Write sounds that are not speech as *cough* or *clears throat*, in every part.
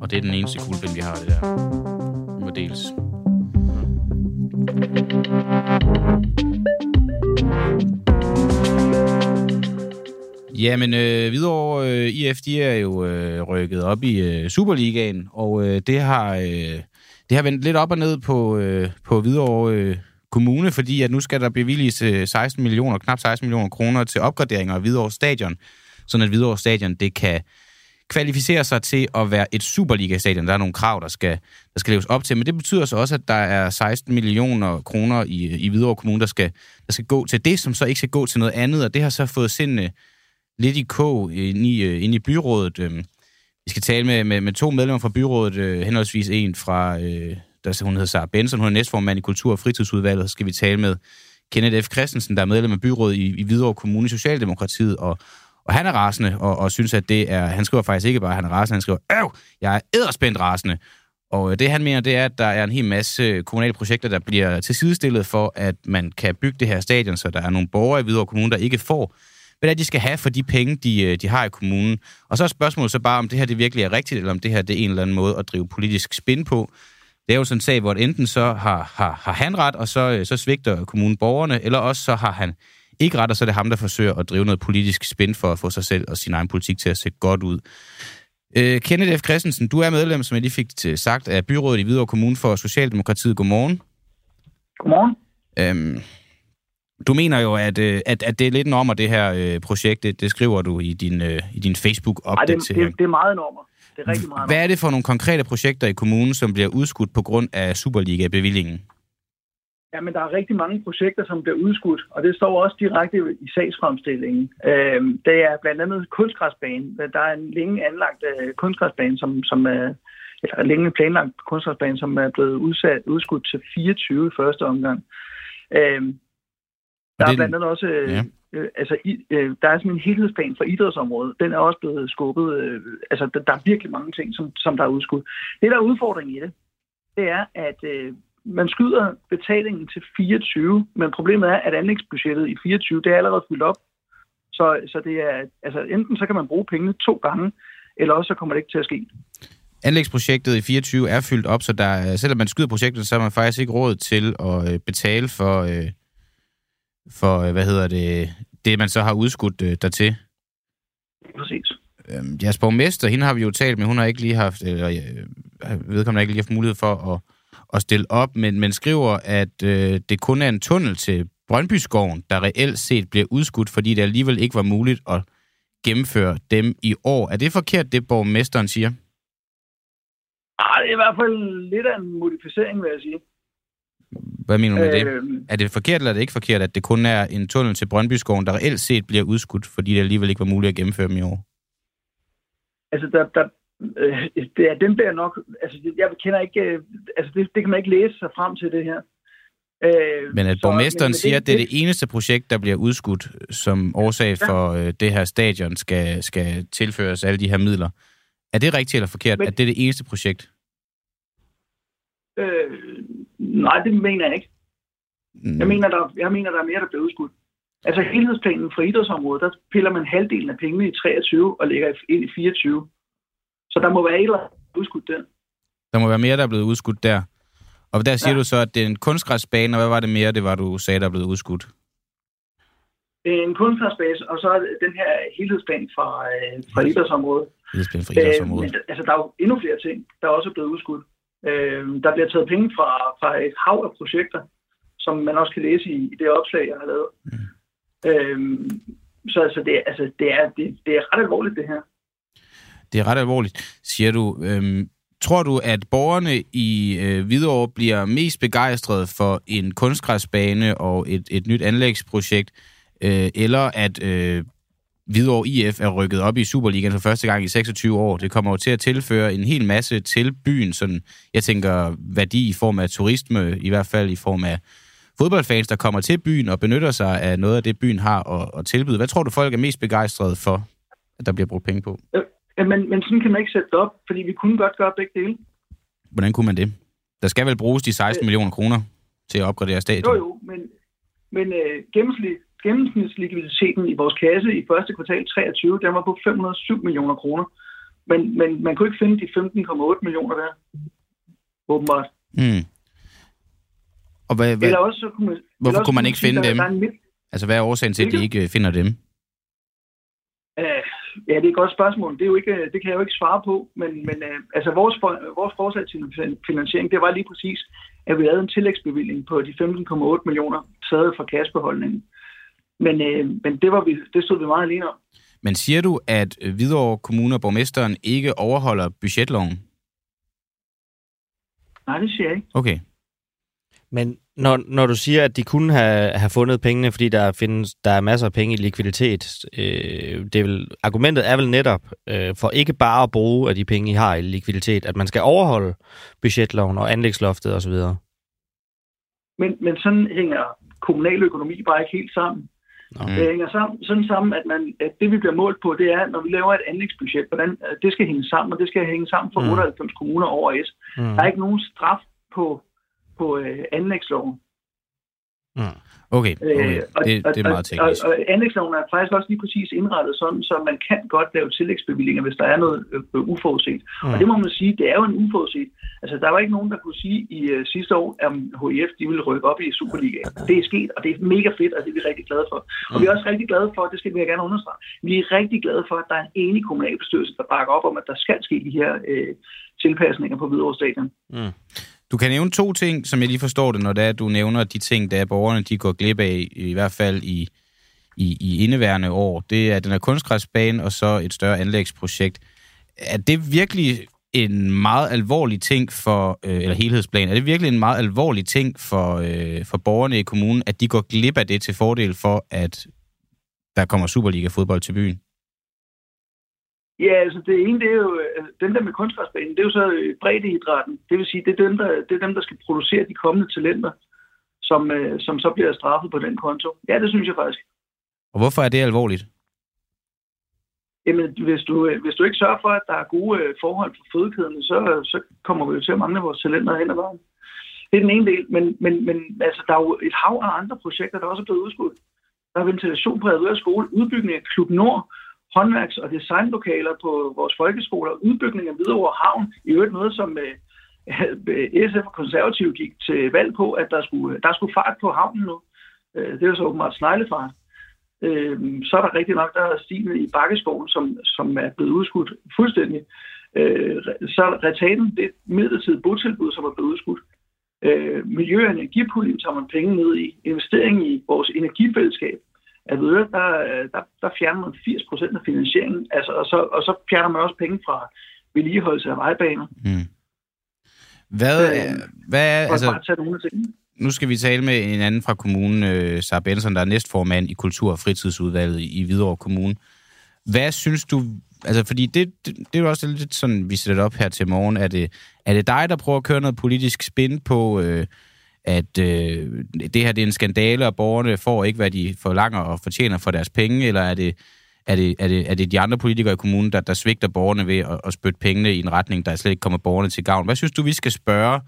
Og det er den eneste kuglepind, vi har, det der. Det må deles. Jamen, øh, Hvidovre øh, IF, de er jo øh, rykket op i øh, Superligaen, og øh, det har øh, det har vendt lidt op og ned på, øh, på Hvidovre øh, Kommune, fordi at nu skal der bevilges øh, 16 millioner, knap 16 millioner kroner til opgraderinger af Hvidovre Stadion, sådan at Hvidovre Stadion det kan kvalificere sig til at være et Superliga-stadion. Der er nogle krav, der skal, der skal leves op til, men det betyder så også, at der er 16 millioner kroner i, i Hvidovre Kommune, der skal, der skal gå til det, som så ikke skal gå til noget andet, og det har så fået sindene lidt i kog inde i, inde i byrådet. Øhm, vi skal tale med, med, med to medlemmer fra byrådet, øh, henholdsvis en fra, øh, der, hun hedder Sarah Benson, hun er næstformand i Kultur- og Fritidsudvalget, så skal vi tale med Kenneth F. Christensen, der er medlem af byrådet i, i Hvidovre Kommune, Socialdemokratiet, og, og han er rasende, og, og synes, at det er, han skriver faktisk ikke bare, at han er rasende, han skriver, Øv, jeg er edderspændt rasende. Og øh, det han mener, det er, at der er en hel masse øh, kommunale projekter, der bliver tilsidestillet for, at man kan bygge det her stadion, så der er nogle borgere i Hvidovre Kommune, der ikke får hvad det er, de skal have for de penge, de, øh, de har i kommunen. Og så er spørgsmålet så bare, om det her det virkelig er rigtigt, eller om det her det er en eller anden måde at drive politisk spin på. Det er jo sådan en sag, hvor enten så har, har, har han ret, og så, så svigter kommunen borgerne, eller også så har han ikke ret, og så er det ham, der forsøger at drive noget politisk spin for at få sig selv og sin egen politik til at se godt ud. Øh, Kenneth F. Christensen, du er medlem, som jeg lige fik sagt, af byrådet i Hvidovre Kommune for Socialdemokratiet. Godmorgen. Godmorgen. Øhm, du mener jo, at, øh, at, at det er lidt normer, det her øh, projekt. Det, det skriver du i din, øh, i din Facebook-opdatering. det, det, det er meget normer. Det er rigtig meget Hvad er det for nogle konkrete projekter i kommunen, som bliver udskudt på grund af Superliga-bevillingen? Jamen, der er rigtig mange projekter, som bliver udskudt, og det står også direkte i sagsfremstillingen. Øh, det er blandt andet kunstgræsbanen. Der er en længe anlagt øh, kunstgræsbane, som, som er, eller længe planlagt kunstgræsbane, som er blevet udsat, udskudt til 24 i første omgang. Øh, der er blandt andet også... Øh, ja. Øh, altså, i, øh, der er sådan en helhedsplan for idrætsområdet. Den er også blevet skubbet. Øh, altså, der, der er virkelig mange ting, som, som der er udskudt. Det, der er udfordringen i det, det er, at øh, man skyder betalingen til 24, men problemet er, at anlægsbudgettet i 24, det er allerede fyldt op. Så, så det er, altså, enten så kan man bruge pengene to gange, eller også så kommer det ikke til at ske. Anlægsprojektet i 24 er fyldt op, så der, selvom man skyder projektet, så har man faktisk ikke råd til at øh, betale for, øh, for, øh, hvad hedder det, det man så har udskudt dertil. Præcis. Øhm, jeres borgmester, hende har vi jo talt med, hun har ikke lige haft, eller vedkommende har ikke lige haft mulighed for at, at stille op, men, men skriver, at øh, det kun er en tunnel til Brøndbyskoven, der reelt set bliver udskudt, fordi det alligevel ikke var muligt at gennemføre dem i år. Er det forkert, det borgmesteren siger? Ej, det er i hvert fald lidt af en modificering, vil jeg sige. Hvad mener du med det? Øh, er det forkert, eller er det ikke forkert, at det kun er en tunnel til Brøndbyskoven, der reelt set bliver udskudt, fordi det alligevel ikke var muligt at gennemføre dem i år? Altså, der, der, øh, det er, den bliver nok... Altså, jeg kender ikke... Øh, altså, det, det kan man ikke læse sig frem til, det her. Øh, men at så, borgmesteren men, siger, at det er det eneste projekt, der bliver udskudt som årsag ja. for øh, det her stadion, skal, skal tilføres alle de her midler. Er det rigtigt eller forkert, men, at det er det eneste projekt? Øh, nej, det mener jeg ikke. Mm. Jeg, mener, der, jeg mener, der er mere, der bliver udskudt. Altså helhedsplanen for idrætsområdet, der piller man halvdelen af pengene i 23 og lægger ind i 24. Så der må være et eller andet udskudt der. Der må være mere, der er blevet udskudt der. Og der siger ja. du så, at det er en kunstgræsbane, og hvad var det mere, det var, du sagde, der er blevet udskudt? En kunstgræsbane, og så den her helhedsplan fra, øh, fra idrætsområdet. Helhedsplan fra idrætsområdet. Øh, men, altså, der er jo endnu flere ting, der er også blevet udskudt. Øh, der bliver taget penge fra, fra et hav af projekter, som man også kan læse i, i det opslag, jeg har lavet. Mm. Øh, så altså, det, altså, det, er, det, det er ret alvorligt, det her. Det er ret alvorligt, siger du. Øhm, tror du, at borgerne i øh, Hvidovre bliver mest begejstrede for en kunstgræsbane og et, et nyt anlægsprojekt, øh, eller at øh, Hvidovre IF er rykket op i Superligaen for første gang i 26 år. Det kommer jo til at tilføre en hel masse til byen, sådan, jeg tænker værdi i form af turisme, i hvert fald i form af fodboldfans, der kommer til byen og benytter sig af noget af det, byen har at, at tilbyde. Hvad tror du, folk er mest begejstrede for, at der bliver brugt penge på? Men, men sådan kan man ikke sætte det op, fordi vi kunne godt gøre begge dele. Hvordan kunne man det? Der skal vel bruges de 16 øh, millioner kroner til at opgradere stadion? Jo, jo, men, men øh, gennemsnit, gennemsnitslikviditeten i vores kasse i første kvartal 23, den var på 507 millioner kroner. Men, men man kunne ikke finde de 15,8 millioner der, åbenbart. Mm. Og hvad, hvad, Eller også så kunne man, hvorfor kunne man ikke sige, finde der, dem? Der er en midt, Altså, hvad er årsagen til, at de ikke finder dem? Ja, det er et godt spørgsmål. Det, er jo ikke, øh, det kan jeg jo ikke svare på, men, men øh, altså vores, for, vores forslag til finansiering, det var lige præcis, at vi havde en tillægsbevilling på de 15,8 millioner taget fra kassebeholdningen. Men, øh, men det, var vi, det stod vi meget alene om. Men siger du, at Hvidovre Kommune og borgmesteren ikke overholder budgetloven? Nej, det siger jeg ikke. Okay. Men når, når du siger, at de kunne have, have fundet pengene, fordi der findes der er masser af penge i likviditet, øh, det er vel, argumentet er vel netop øh, for ikke bare at bruge af de penge, I har i likviditet, at man skal overholde budgetloven og anlægsloftet osv. Men, men sådan hænger kommunal økonomi bare ikke helt sammen. Mm. Det hænger sammen, sådan sammen, at, man, at det vi bliver målt på, det er, når vi laver et anlægsbudget, hvordan øh, det skal hænge sammen, og det skal hænge sammen for Mm. 98 kommuner over et. Mm. Der er ikke nogen straf på, på øh, anlægsloven. Mm. Okay, okay. Øh, og- Det, det er og- meget teknisk. Og, og anlægsloven er faktisk også lige præcis indrettet sådan, så man kan godt lave tillægsbevillinger, hvis der er noget øh, øh, uforudset. Mm. Og det må man sige, det er jo en uforudset. Altså, der var ikke nogen, der kunne sige i uh, sidste år, at HIF de ville rykke op i Superligaen. Det er sket, og det er mega fedt, og det er vi rigtig glade for. Og vi er også rigtig glade for, det skal vi gerne understrege, vi er rigtig glade for, at der er en enig kommunalbestyrelse, der bakker op om, at der skal ske de her øh, tilpasninger på Hvidovre Stadion. Mm. Du kan nævne to ting, som jeg lige forstår det, når det er, at du nævner de ting, der borgerne, de går glip af, i hvert fald i, i, i indeværende år. Det er den her kunstgræsbane og så et større anlægsprojekt. Er det virkelig en meget alvorlig ting for, øh, eller helhedsplan, er det virkelig en meget alvorlig ting for, øh, for borgerne i kommunen, at de går glip af det til fordel for, at der kommer Superliga-fodbold til byen? Ja, altså det ene, det er jo, øh, dem der med kunstgræsbanen, det er jo så øh, breddeidrætten. Det vil sige, det er dem, der, det er dem, der skal producere de kommende talenter, som, øh, som så bliver straffet på den konto. Ja, det synes jeg faktisk. Og hvorfor er det alvorligt? Jamen, hvis du, hvis du ikke sørger for, at der er gode forhold for fødekæderne, så, så kommer vi jo til at mangle vores talenter hen ad vejen. Det er den ene del, men, men, men altså, der er jo et hav af andre projekter, der også er blevet udskudt. Der er ventilation på Avedøre Skole, udbygning af Klub Nord, håndværks- og designlokaler på vores folkeskoler, udbygning af Hvidovre Havn, i øvrigt noget, som øh, øh, SF og konservative gik til valg på, at der skulle, der skulle fart på havnen nu. Øh, det er jo så åbenbart sneglefart. Så er der rigtig nok, der er stigende i Bakkeskoven, som, som er blevet udskudt fuldstændig. Så er der det er et midlertidigt botilbud, som er blevet udskudt. Miljø- og energipuljen tager man penge ned i. Investering i vores energifællesskab. At ved, der, der, der fjerner man 80 procent af finansieringen, altså, og, så, og så fjerner man også penge fra vedligeholdelse af vejbaner. Hmm. Hvad, Øh, hvad er, altså, nu skal vi tale med en anden fra kommunen, øh, Sarah Benson, der er næstformand i Kultur- og Fritidsudvalget i Hvidovre Kommune. Hvad synes du, altså fordi det, det, det er jo også lidt sådan, vi sætter det op her til morgen, er det, er det dig, der prøver at køre noget politisk spin på, øh, at øh, det her det er en skandale, og borgerne får ikke, hvad de forlanger og fortjener for deres penge, eller er det, er det, er det, er det de andre politikere i kommunen, der, der svigter borgerne ved at, at spytte pengene i en retning, der slet ikke kommer borgerne til gavn? Hvad synes du, vi skal spørge,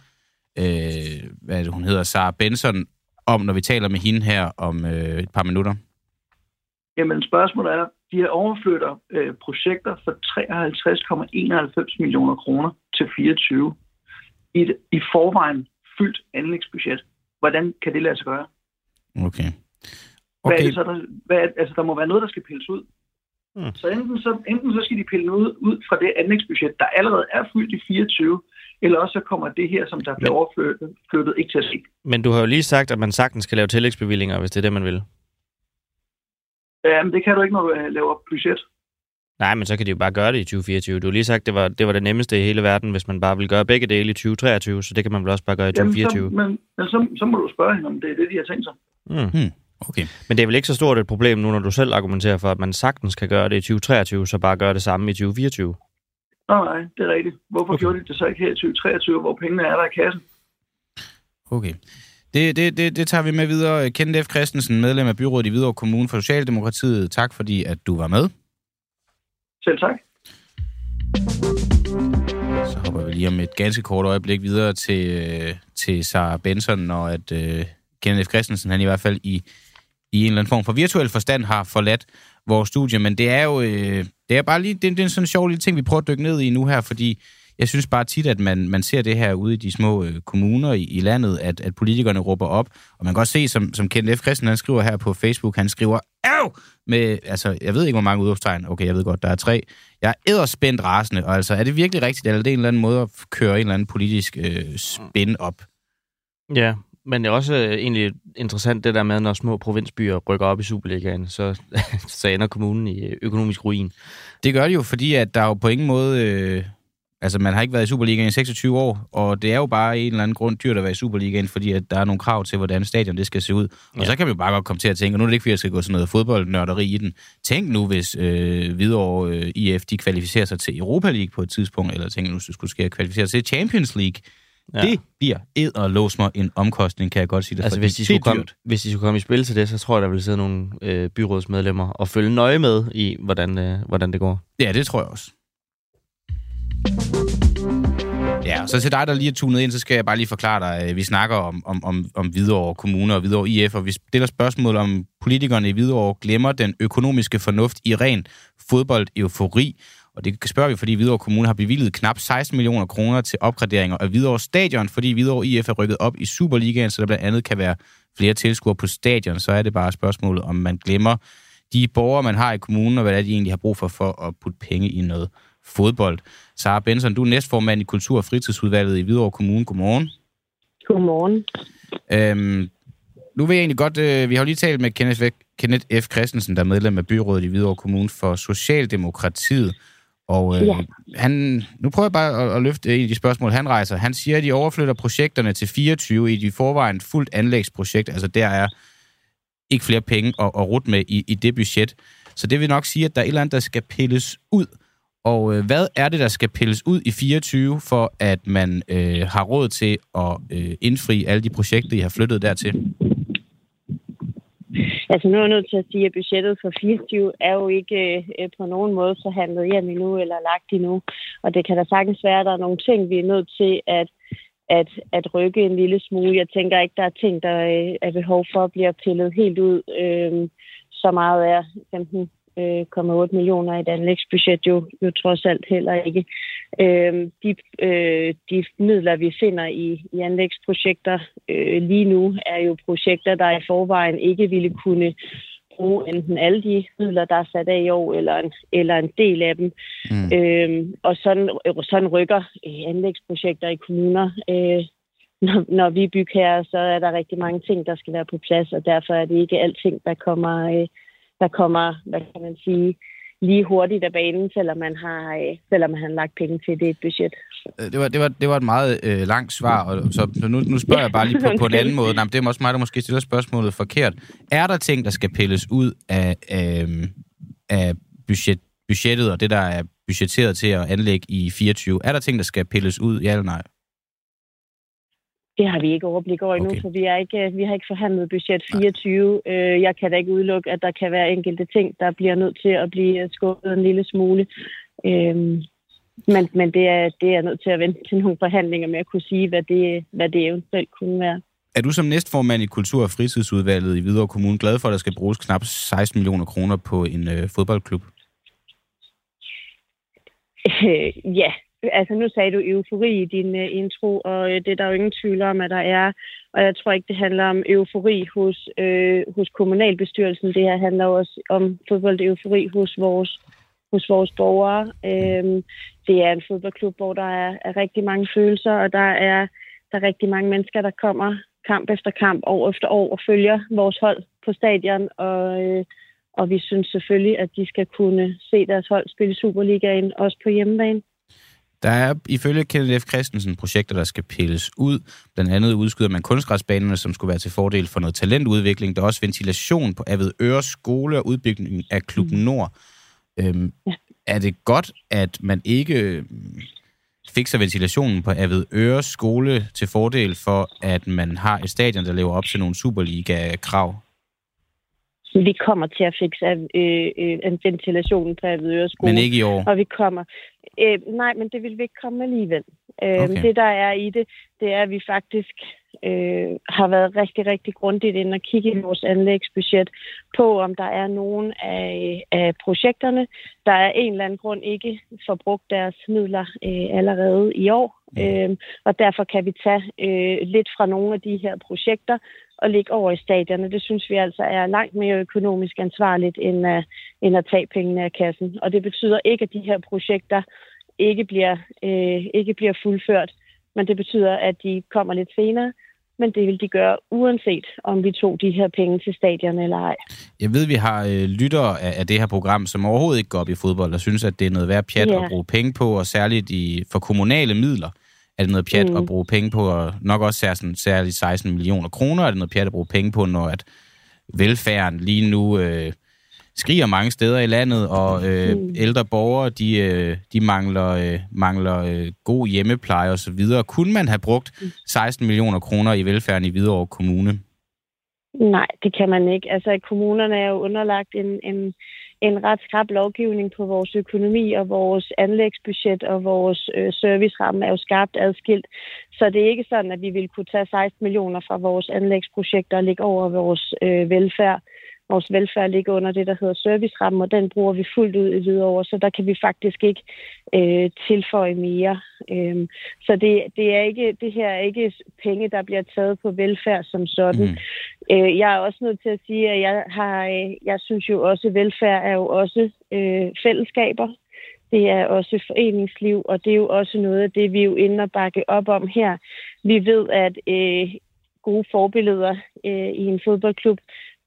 øh, hvad det, hun hedder, Sara Benson, om, når vi taler med hende her om øh, et par minutter? Jamen spørgsmålet er, de her overflytter øh, projekter for 53,91 millioner kroner til 24 i et i forvejen fyldt anlægsbudget. Hvordan kan det lade sig gøre? Okay. Hvad er Okay, det så, der, hvad er, altså, der må være noget, der skal pilles ud. Hmm. Så, enten så enten så skal de pille noget ud fra det anlægsbudget, der allerede er fyldt i 24, eller også så kommer det her, som der bliver overflyttet, flyttet, ikke til at ske. Men du har jo lige sagt, at man sagtens skal lave tillægsbevillinger, hvis det er det, man vil. Jamen, det kan du ikke, når du øh, laver budget. Nej, men så kan de jo bare gøre det i 2024. Du har lige sagt, det var det, var det nemmeste i hele verden, hvis man bare ville gøre begge dele i 2023, så det kan man vel også bare gøre i Jamen, 2024. så, men, men så, så må du spørge hende, om det er det, de har tænkt sig. Mm. okay. Men det er vel ikke så stort et problem nu, når du selv argumenterer for, at man sagtens kan gøre det i 2023, så bare gøre det samme i 2024. Nej, nej, det er rigtigt. Hvorfor okay. gjorde de det så ikke her i 2023, hvor pengene er der i kassen? Okay. Det, det, det, det tager vi med videre. Kenneth F. Christensen, medlem af byrådet i Hvidovre Kommune for Socialdemokratiet. Tak fordi, at du var med. Selv tak. Så hopper vi lige om et ganske kort øjeblik videre til, øh, til Sarah Benson, og at uh, Kenneth Christensen, han i hvert fald i, i en eller anden form for virtuel forstand har forladt vores studie. Men det er jo, øh, Det er bare lige, det, det er sådan en sjov lille ting, vi prøver at dykke ned i nu her, fordi jeg synes bare tit, at man, man ser det her ude i de små øh, kommuner i, i landet, at, at politikerne råber op. Og man kan også se, som, som Kent F. Christen, han skriver her på Facebook, han skriver, Av! Med, altså, jeg ved ikke, hvor mange udopstegn. Okay, jeg ved godt, der er tre. Jeg er edderspændt rasende, og altså, er det virkelig rigtigt, eller er det en eller anden måde at køre en eller anden politisk øh, spin op? Ja, men det er også øh, egentlig interessant det der med, når små provinsbyer rykker op i Superligaen, så, *laughs* så ender kommunen i øh, økonomisk ruin. Det gør det jo, fordi at der er jo på ingen måde... Øh, altså, man har ikke været i Superligaen i 26 år, og det er jo bare en eller anden grund dyrt at være i Superligaen, fordi at der er nogle krav til, hvordan stadion det skal se ud. Og ja. så kan vi jo bare godt komme til at tænke, og nu er det ikke, fordi jeg skal gå sådan noget fodboldnørderi i den. Tænk nu, hvis øh, Hvidovre øh, IF de kvalificerer sig til Europa League på et tidspunkt, eller tænk nu, hvis du skulle ske kvalificere sig til Champions League. Ja. Det bliver ed og lås mig en omkostning, kan jeg godt sige det. Altså, hvis de, skulle komme, hvis de skulle komme i spil til det, så tror jeg, der vil sidde nogle øh, byrådsmedlemmer og følge nøje med i, hvordan, øh, hvordan det går. Ja, det tror jeg også. Ja, så til dig, der lige er tunet ind, så skal jeg bare lige forklare dig, øh, vi snakker om, om, om, om Hvidovre Kommune og Hvidovre IF, og vi stiller spørgsmål om politikerne i Hvidovre glemmer den økonomiske fornuft i ren fodbold-eufori. Og det spørger vi, fordi Hvidovre Kommune har bevilget knap 16 millioner kroner til opgraderinger af Hvidovre Stadion, fordi Hvidovre IF er rykket op i Superligaen, så der blandt andet kan være flere tilskuere på stadion. Så er det bare spørgsmålet, om man glemmer de borgere, man har i kommunen, og hvad det er, de egentlig har brug for, for at putte penge i noget fodbold. Sara Benson, du er næstformand i Kultur- og Fritidsudvalget i Hvidovre Kommune. Godmorgen. Godmorgen. Øhm, nu vil jeg egentlig godt, øh, vi har lige talt med Kenneth, Kenneth F. Christensen, der er medlem af byrådet i Hvidovre Kommune for Socialdemokratiet. Og øh, ja. han, nu prøver jeg bare at, at løfte en af de spørgsmål, han rejser. Han siger, at de overflytter projekterne til 24 i de forvejen fuldt anlægsprojekt. Altså der er ikke flere penge at, at rute med i, i det budget. Så det vil nok sige, at der er et eller andet, der skal pilles ud. Og øh, hvad er det, der skal pilles ud i 24, for at man øh, har råd til at øh, indfri alle de projekter, I har flyttet dertil? Altså nu er jeg nødt til at sige, at budgettet for 24 er jo ikke øh, på nogen måde forhandlet hjem endnu eller lagt endnu. Og det kan da sagtens være, at der er nogle ting, vi er nødt til at, at, at rykke en lille smule. Jeg tænker ikke, der er ting, der øh, er behov for at blive pillet helt ud. Øh, så meget er 15 1,8 millioner i et anlægsbudget jo, jo trods alt heller ikke. Øh, de, øh, de midler, vi finder i, i anlægsprojekter øh, lige nu, er jo projekter, der i forvejen ikke ville kunne bruge enten alle de midler, der er sat af i år, eller en, eller en del af dem. Mm. Øh, og sådan, sådan rykker anlægsprojekter i kommuner. Øh, når, når vi bygger her, så er der rigtig mange ting, der skal være på plads, og derfor er det ikke alting, der kommer... Øh, der kommer, hvad kan man sige, lige hurtigt af banen, selvom man har, øh, selvom man har lagt penge til det et budget. Øh, det var, det var, det var et meget øh, langt svar, og så, så nu, nu spørger jeg bare lige på, på en anden *laughs* måde. Nej, det er også mig, der måske stiller spørgsmålet forkert. Er der ting, der skal pilles ud af, af, af budget, budgettet, og det, der er budgetteret til at anlægge i 24? Er der ting, der skal pilles ud, ja eller nej? Det har vi ikke overblik over endnu, okay. for vi, er ikke, vi har ikke forhandlet budget 24. Nej. Øh, jeg kan da ikke udelukke, at der kan være enkelte ting, der bliver nødt til at blive skubbet en lille smule. Øhm, men men det, er, det er nødt til at vente til nogle forhandlinger med at kunne sige, hvad det, hvad det eventuelt kunne være. Er du som næstformand i Kultur- og Fritidsudvalget i Hvidovre Kommune glad for, at der skal bruges knap 16 millioner kroner på en øh, fodboldklub? Øh, *laughs* ja, altså nu sagde du eufori i din uh, intro, og uh, det er der jo ingen tvivl om, at der er. Og jeg tror ikke, det handler om eufori hos, uh, hos kommunalbestyrelsen. Det her handler også om fodboldeufori hos vores, hos vores borgere. Uh, det er en fodboldklub, hvor der er, er rigtig mange følelser, og der er, der er rigtig mange mennesker, der kommer kamp efter kamp, år efter år, og følger vores hold på stadion. Og, uh, og vi synes selvfølgelig, at de skal kunne se deres hold spille Superligaen, også på hjemmebane. Der er ifølge Kenneth F. Christensen projekter, der skal pilles ud. Blandt andet udskyder man kunstgræsbanerne, som skulle være til fordel for noget talentudvikling. Der er også ventilation på Avid Øre Skole og udbygning af Klub mm. Nord. Øhm, ja. Er det godt, at man ikke øhm, fikser ventilationen på Avid Øre Skole til fordel for, at man har et stadion, der lever op til nogle Superliga-krav? Vi kommer til at fikse øh, øh, ventilationen på Avedøre Skole. Men ikke i år? Og vi kommer... Øh, nej, men det vil vi ikke komme alligevel. Øh, okay. Det, der er i det, det er, at vi faktisk øh, har været rigtig, rigtig grundigt ind og kigge i vores anlægsbudget på, om der er nogen af, af projekterne, der er en eller anden grund ikke får brugt deres midler øh, allerede i år. Øh, og derfor kan vi tage øh, lidt fra nogle af de her projekter og ligge over i stadierne. Det synes vi altså er langt mere økonomisk ansvarligt, end, uh, end at tage pengene af kassen. Og det betyder ikke, at de her projekter ikke bliver, øh, ikke bliver fuldført, men det betyder, at de kommer lidt senere, men det vil de gøre uanset om vi tog de her penge til stadion eller ej. Jeg ved, vi har øh, lyttere af, af det her program, som overhovedet ikke går op i fodbold, og synes, at det er noget værd pjat yeah. at bruge penge på, og særligt i, for kommunale midler er det noget pjat mm. at bruge penge på, og nok også særligt, særligt 16 millioner kroner er det noget pjat at bruge penge på, når at velfærden lige nu øh, skriger mange steder i landet, og øh, mm. ældre borgere, de, øh, de mangler, øh, mangler øh, god hjemmepleje osv. Kunne man have brugt 16 millioner kroner i velfærden i Hvidovre Kommune? Nej, det kan man ikke. Altså, kommunerne er jo underlagt en, en, en ret skrab lovgivning på vores økonomi, og vores anlægsbudget og vores øh, serviceramme er jo skarpt adskilt. Så det er ikke sådan, at vi vil kunne tage 16 millioner fra vores anlægsprojekter og lægge over vores øh, velfærd vores velfærd ligger under det, der hedder servicerammen, og den bruger vi fuldt ud i Hvidovre, så der kan vi faktisk ikke øh, tilføje mere. Øhm, så det, det, er ikke, det her er ikke penge, der bliver taget på velfærd som sådan. Mm. Øh, jeg er også nødt til at sige, at jeg, har, jeg synes jo også, at velfærd er jo også øh, fællesskaber. Det er også foreningsliv, og det er jo også noget af det, vi er jo inde og bakke op om her. Vi ved, at øh, gode forbilleder øh, i en fodboldklub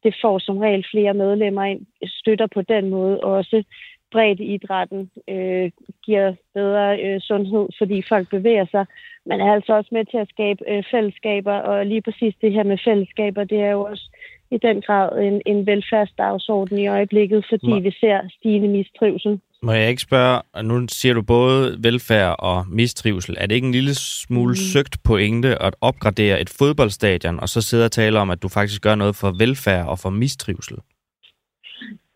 det får som regel flere medlemmer ind, støtter på den måde også bredt idrætten, øh, giver bedre øh, sundhed, fordi folk bevæger sig. Man er altså også med til at skabe øh, fællesskaber, og lige præcis det her med fællesskaber, det er jo også i den grad en, en velfærdsdagsorden i øjeblikket, fordi Må... vi ser stigende mistrivsel. Må jeg ikke spørge, og nu siger du både velfærd og mistrivsel, er det ikke en lille smule mm. søgt pointe at opgradere et fodboldstadion, og så sidde og tale om, at du faktisk gør noget for velfærd og for mistrivsel?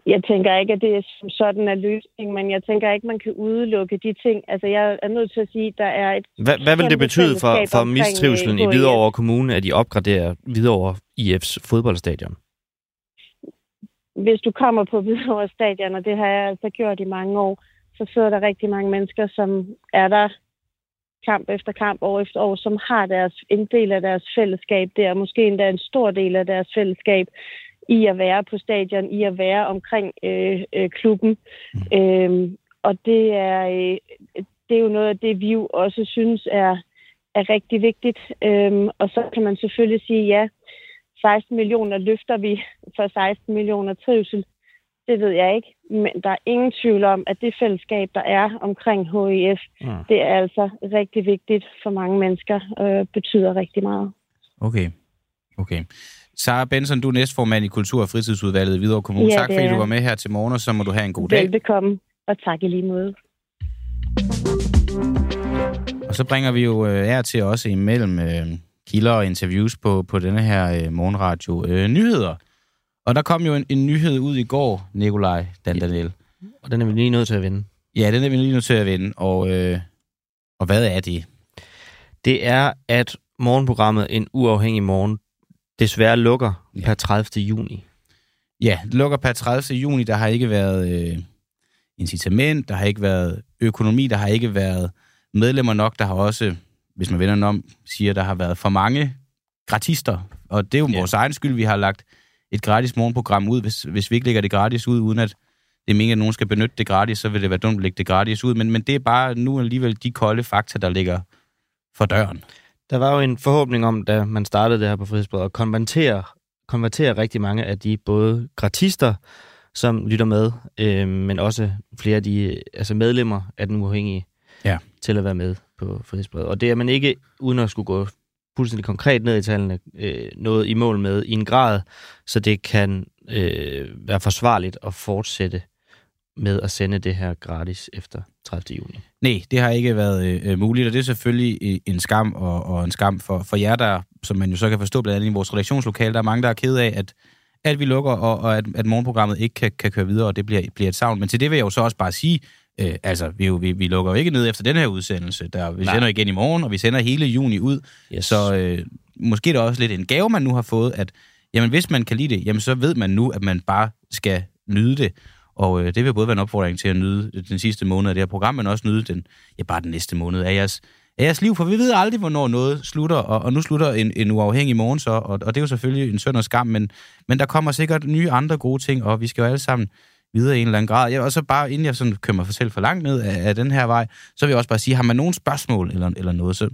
Jeg tænker ikke, at det er sådan en løsning, men jeg tænker ikke, man kan udelukke de ting. Altså, jeg er nødt til at sige, at der er et... Hvad, hvad vil det betyde for, for mistrivselen i øh, Hvidovre Kommune, at de opgraderer Hvidovre IF's fodboldstadion? Hvis du kommer på Hvidovre Stadion, og det har jeg altså gjort i mange år, så sidder der rigtig mange mennesker, som er der kamp efter kamp, år efter år, som har deres, en del af deres fællesskab der, måske endda en stor del af deres fællesskab i at være på stadion, i at være omkring øh, øh, klubben. Mm. Øhm, og det er, øh, det er jo noget af det, vi jo også synes er, er rigtig vigtigt. Øhm, og så kan man selvfølgelig sige, ja, 16 millioner løfter vi for 16 millioner trivsel. Det ved jeg ikke, men der er ingen tvivl om, at det fællesskab, der er omkring HIF, mm. det er altså rigtig vigtigt for mange mennesker og øh, betyder rigtig meget. Okay, okay. Sara Benson, du er næstformand i Kultur- og Fritidsudvalget i Hvidovre Kommune. Ja, tak fordi du var med her til morgen, og så må du have en god dag. Velbekomme, og tak i lige måde. Og så bringer vi jo øh, her til også imellem øh, kilder og interviews på, på denne her øh, morgenradio øh, nyheder. Og der kom jo en, en nyhed ud i går, Nikolaj Dan Daniel. Ja. Og den er vi lige nødt til at vinde. Ja, den er vi lige nødt til at vinde. Og, øh, og hvad er det? Det er, at morgenprogrammet En Uafhængig Morgen desværre lukker ja. per 30. juni. Ja, det lukker per 30. juni. Der har ikke været øh, incitament, der har ikke været økonomi, der har ikke været medlemmer nok. Der har også hvis man vender den om, siger, at der har været for mange gratister. Og det er jo ja. vores egen skyld, vi har lagt et gratis morgenprogram ud. Hvis, hvis vi ikke lægger det gratis ud, uden at det er meningen, at nogen skal benytte det gratis, så vil det være dumt at lægge det gratis ud. Men, men det er bare nu alligevel de kolde fakta, der ligger for døren. Der var jo en forhåbning om, da man startede det her på Frihedsbredet, at konvertere, konvertere rigtig mange af de både gratister, som lytter med, øh, men også flere af de altså medlemmer af den uafhængige, ja. til at være med på frihedsbrevet. Og det er man ikke, uden at skulle gå fuldstændig konkret ned i tallene, øh, noget i mål med i en grad, så det kan øh, være forsvarligt at fortsætte med at sende det her gratis efter 30. juni. Nej, det har ikke været øh, muligt, og det er selvfølgelig en skam, og, og en skam for, for jer, der, som man jo så kan forstå blandt andet i vores redaktionslokale, der er mange, der er ked af, at, at vi lukker, og, og at, at morgenprogrammet ikke kan, kan køre videre, og det bliver, bliver et savn. Men til det vil jeg jo så også bare sige, Øh, altså, vi, vi, vi lukker jo ikke ned efter den her udsendelse. Der, vi Nej. sender igen i morgen, og vi sender hele juni ud. Yes. Så øh, måske er det også lidt en gave, man nu har fået, at jamen, hvis man kan lide det, jamen, så ved man nu, at man bare skal nyde det. Og øh, det vil både være en opfordring til at nyde den sidste måned af det her program, men også nyde den, ja, bare den næste måned af jeres, af jeres liv, for vi ved aldrig, hvornår noget slutter, og, og nu slutter en, en uafhængig morgen så, og, og det er jo selvfølgelig en sønd og skam, men, men der kommer sikkert nye andre gode ting, og vi skal jo alle sammen videre i en eller anden grad. Jeg og bare, inden jeg sådan kører mig for selv for langt ned af, af den her vej, så vil jeg også bare sige, har man nogle spørgsmål eller, eller noget så,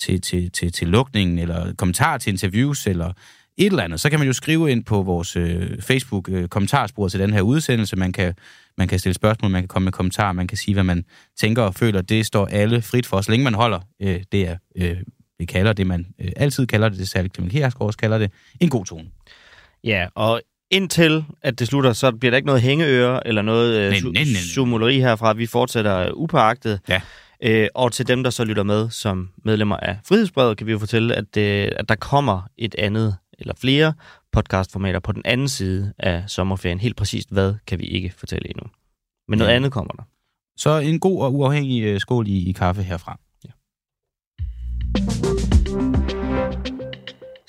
til, til, til, til lukningen, eller kommentar til interviews, eller et eller andet, så kan man jo skrive ind på vores øh, Facebook-kommentarspor øh, til den her udsendelse. Man kan, man kan stille spørgsmål, man kan komme med kommentarer, man kan sige, hvad man tænker og føler. Det står alle frit for, så længe man holder øh, det, er, øh, vi kalder det, man øh, altid kalder det, det særligt Clement Kjærsgaard også kalder det, en god tone. Ja, og indtil at det slutter, så bliver der ikke noget hængeøre eller noget øh, Nej, nej, nej, nej. sumuleri herfra. Vi fortsætter upåagtet. Ja. Øh, og til dem, der så lytter med som medlemmer af Frihedsbrevet, kan vi jo fortælle, at, øh, at der kommer et andet eller flere podcastformater på den anden side af sommerferien. Helt præcist hvad, kan vi ikke fortælle endnu. Men noget Ja. andet kommer der. Så en god og uafhængig øh, skål i, i kaffe herfra.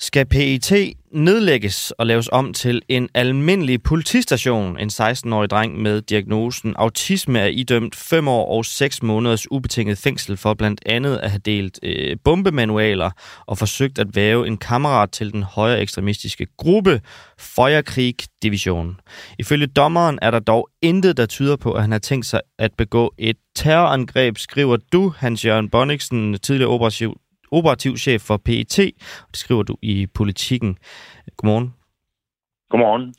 Skal PET nedlægges og laves om til en almindelig politistation? En 16-årig dreng med diagnosen autisme er idømt 5 år og 6 måneders ubetinget fængsel for blandt andet at have delt øh, bombemanualer og forsøgt at væve en kammerat til den højre ekstremistiske gruppe Feuerkrig Division. Ifølge dommeren er der dog intet, der tyder på, at han har tænkt sig at begå et terrorangreb, skriver du, Hans-Jørgen Bonniksen, tidligere operativ operativ chef for PET. Det skriver du i Politikken. Godmorgen. Godmorgen.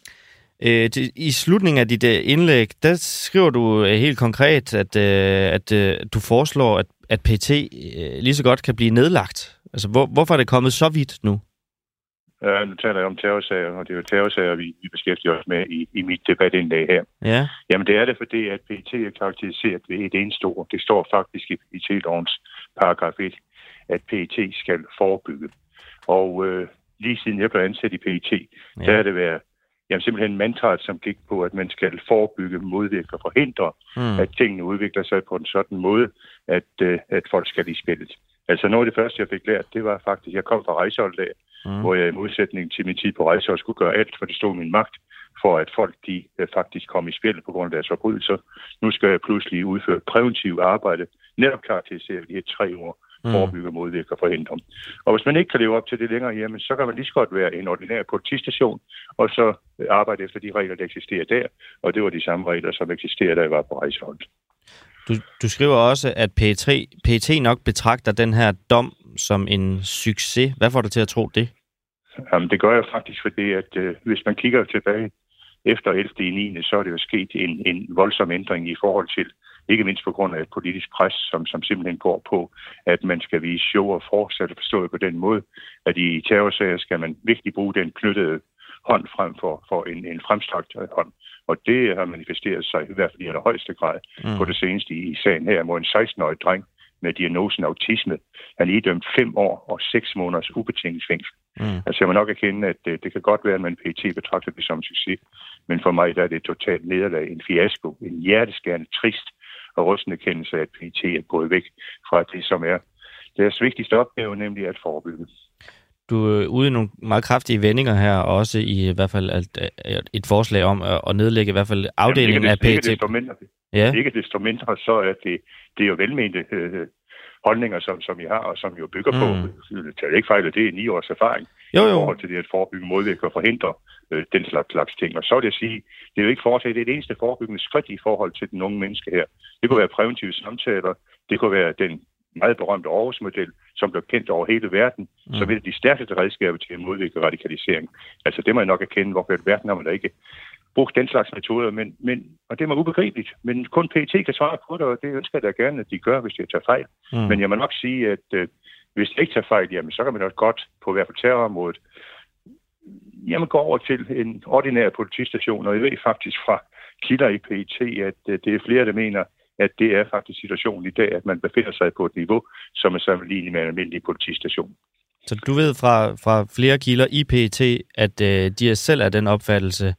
Øh, I slutningen af dit øh, indlæg, der skriver du øh, helt konkret, at, at du foreslår, at, at PET øh, lige så godt kan blive nedlagt. Altså, hvor, hvorfor er det kommet så vidt nu? Uh, nu taler jeg om terrorsager, og det er jo terrorsager, vi, vi beskæftiger os med i, i mit debatindlæg her. Ja, Jamen det er det, fordi at PET er karakteriseret ved et eneste ord. Det står faktisk i PET-lovens paragraf 1, at PET skal forebygge. Og øh, lige siden jeg blev ansat i PET, ja. der ja. er det været jamen, simpelthen mantraet, som gik på, at man skal forebygge, modvirke og forhindre, Mm. at tingene udvikler sig på en sådan måde, at, øh, at folk skal i spillet. Altså noget af det første, jeg fik lært, det var faktisk, jeg kom fra rejseholdet Mm. hvor jeg i modsætning til min tid på rejsehold skulle gøre alt, for det stod i min magt, for at folk de øh, faktisk kom i spil på grund af deres forbrydelser. Nu skal jeg pludselig udføre præventiv arbejde, netop karakterisere de her tre Mm. Forebygge, modvirke og forhindre. Og hvis man ikke kan leve op til det længere, jamen, så kan man lige så godt være en ordinær politistation, og så øh, arbejde efter de regler, der eksisterer der. Og det var de samme regler, som eksisterer, da jeg var på rejsehold. Du, du skriver også, at PET, PET nok betragter den her dom som en succes. Hvad får dig til at tro det? Jamen, det gør jeg faktisk, fordi at øh, hvis man kigger tilbage efter 11. i 9. så er det jo sket en, en voldsom ændring i forhold til, ikke mindst på grund af et politisk pres, som, som simpelthen går på, at man skal vise show og fortsætte forstået på den måde, at i terrorsager skal man virkelig bruge den knyttede hånd frem for, for en, en fremstrakt hånd. Og det har manifesteret sig i hvert fald i allerhøjeste grad Mm. på det seneste i sagen her, hvor en 16-årig dreng med diagnosen autisme, han er idømt fem år og seks måneders ubetinget fængsel. Mm. Altså jeg må nok erkende, at det, det kan godt være, at man PT betragter det som en succes, men for mig der er det et totalt nederlag, en fiasko, en hjerteskærende, trist og rystende kendelse af, at PT er gået væk fra det, som er deres vigtigste opgave, nemlig at forebygge. Du er ude i nogle meget kraftige vendinger her, og også i, i hvert fald et, et forslag om at, nedlægge i hvert fald afdelingen Jamen, af ikke, PET. Ikke desto mindre, Ja, ikke desto mindre så er det, det er jo velmente øh, holdninger, som, som I har, og som jo bygger på, Mm. det er ikke fejl, det er ni års erfaring, jo i jo. forhold til det at forebygge, modvirke og forhindre øh, den slags, slags ting. Og så vil jeg sige, det er jo ikke foretaget, det er det eneste forebyggende skridt i forhold til den unge menneske her. Det kunne være præventive samtaler, det kunne være den meget berømte Aarhus-model, som blev kendt over hele verden, mm. som et af de stærkeste redskaber til at modvirke radikalisering. Altså det må jeg nok erkende, hvorfor i verden har man da ikke brugt den slags metoder, men, men, og det er mig ubegribeligt. Men kun PET kan svare på det, og det ønsker jeg da gerne, at de gør, hvis de tager fejl. Mm. Men jeg må nok sige, at øh, hvis det ikke tager fejl, jamen, så kan man også godt på hvert fald terrorområdet jamen, gå over til en ordinær politistation, og jeg ved faktisk fra kilder i PET, at øh, det er flere, der mener, at det er faktisk situationen i dag, at man befinder sig på et niveau, som er sammenlignet med en almindelig politistation. Så du ved fra, fra flere kilder i PET, at øh, de er selv af den opfattelse,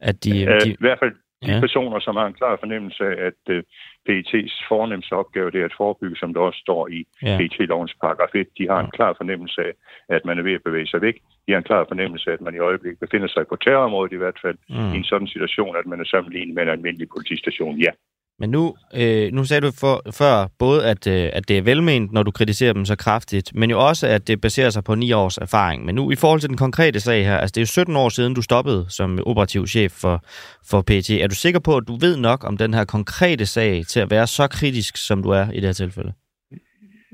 at de... Øh, de I hvert fald de ja. personer, som har en klar fornemmelse af, at øh, PET's fornemmeste opgave, det er at forebygge, som der også står i ja. PET-lovens paragraf 1. De har en klar fornemmelse af, at man er ved at bevæge sig væk. De har en klar fornemmelse af, at man i øjeblikket befinder sig på terrorområdet i hvert fald, mm. i en sådan situation, at man er sammenlignet med en almindelig politistation. Ja. Men nu, øh, nu sagde du for, før både, at, øh, at det er velment, når du kritiserer dem så kraftigt, men jo også, at det baserer sig på ni års erfaring. Men nu i forhold til den konkrete sag her, altså det er jo 17 år siden, du stoppede som operativ chef for, for PT. Er du sikker på, at du ved nok om den her konkrete sag til at være så kritisk, som du er i det her tilfælde?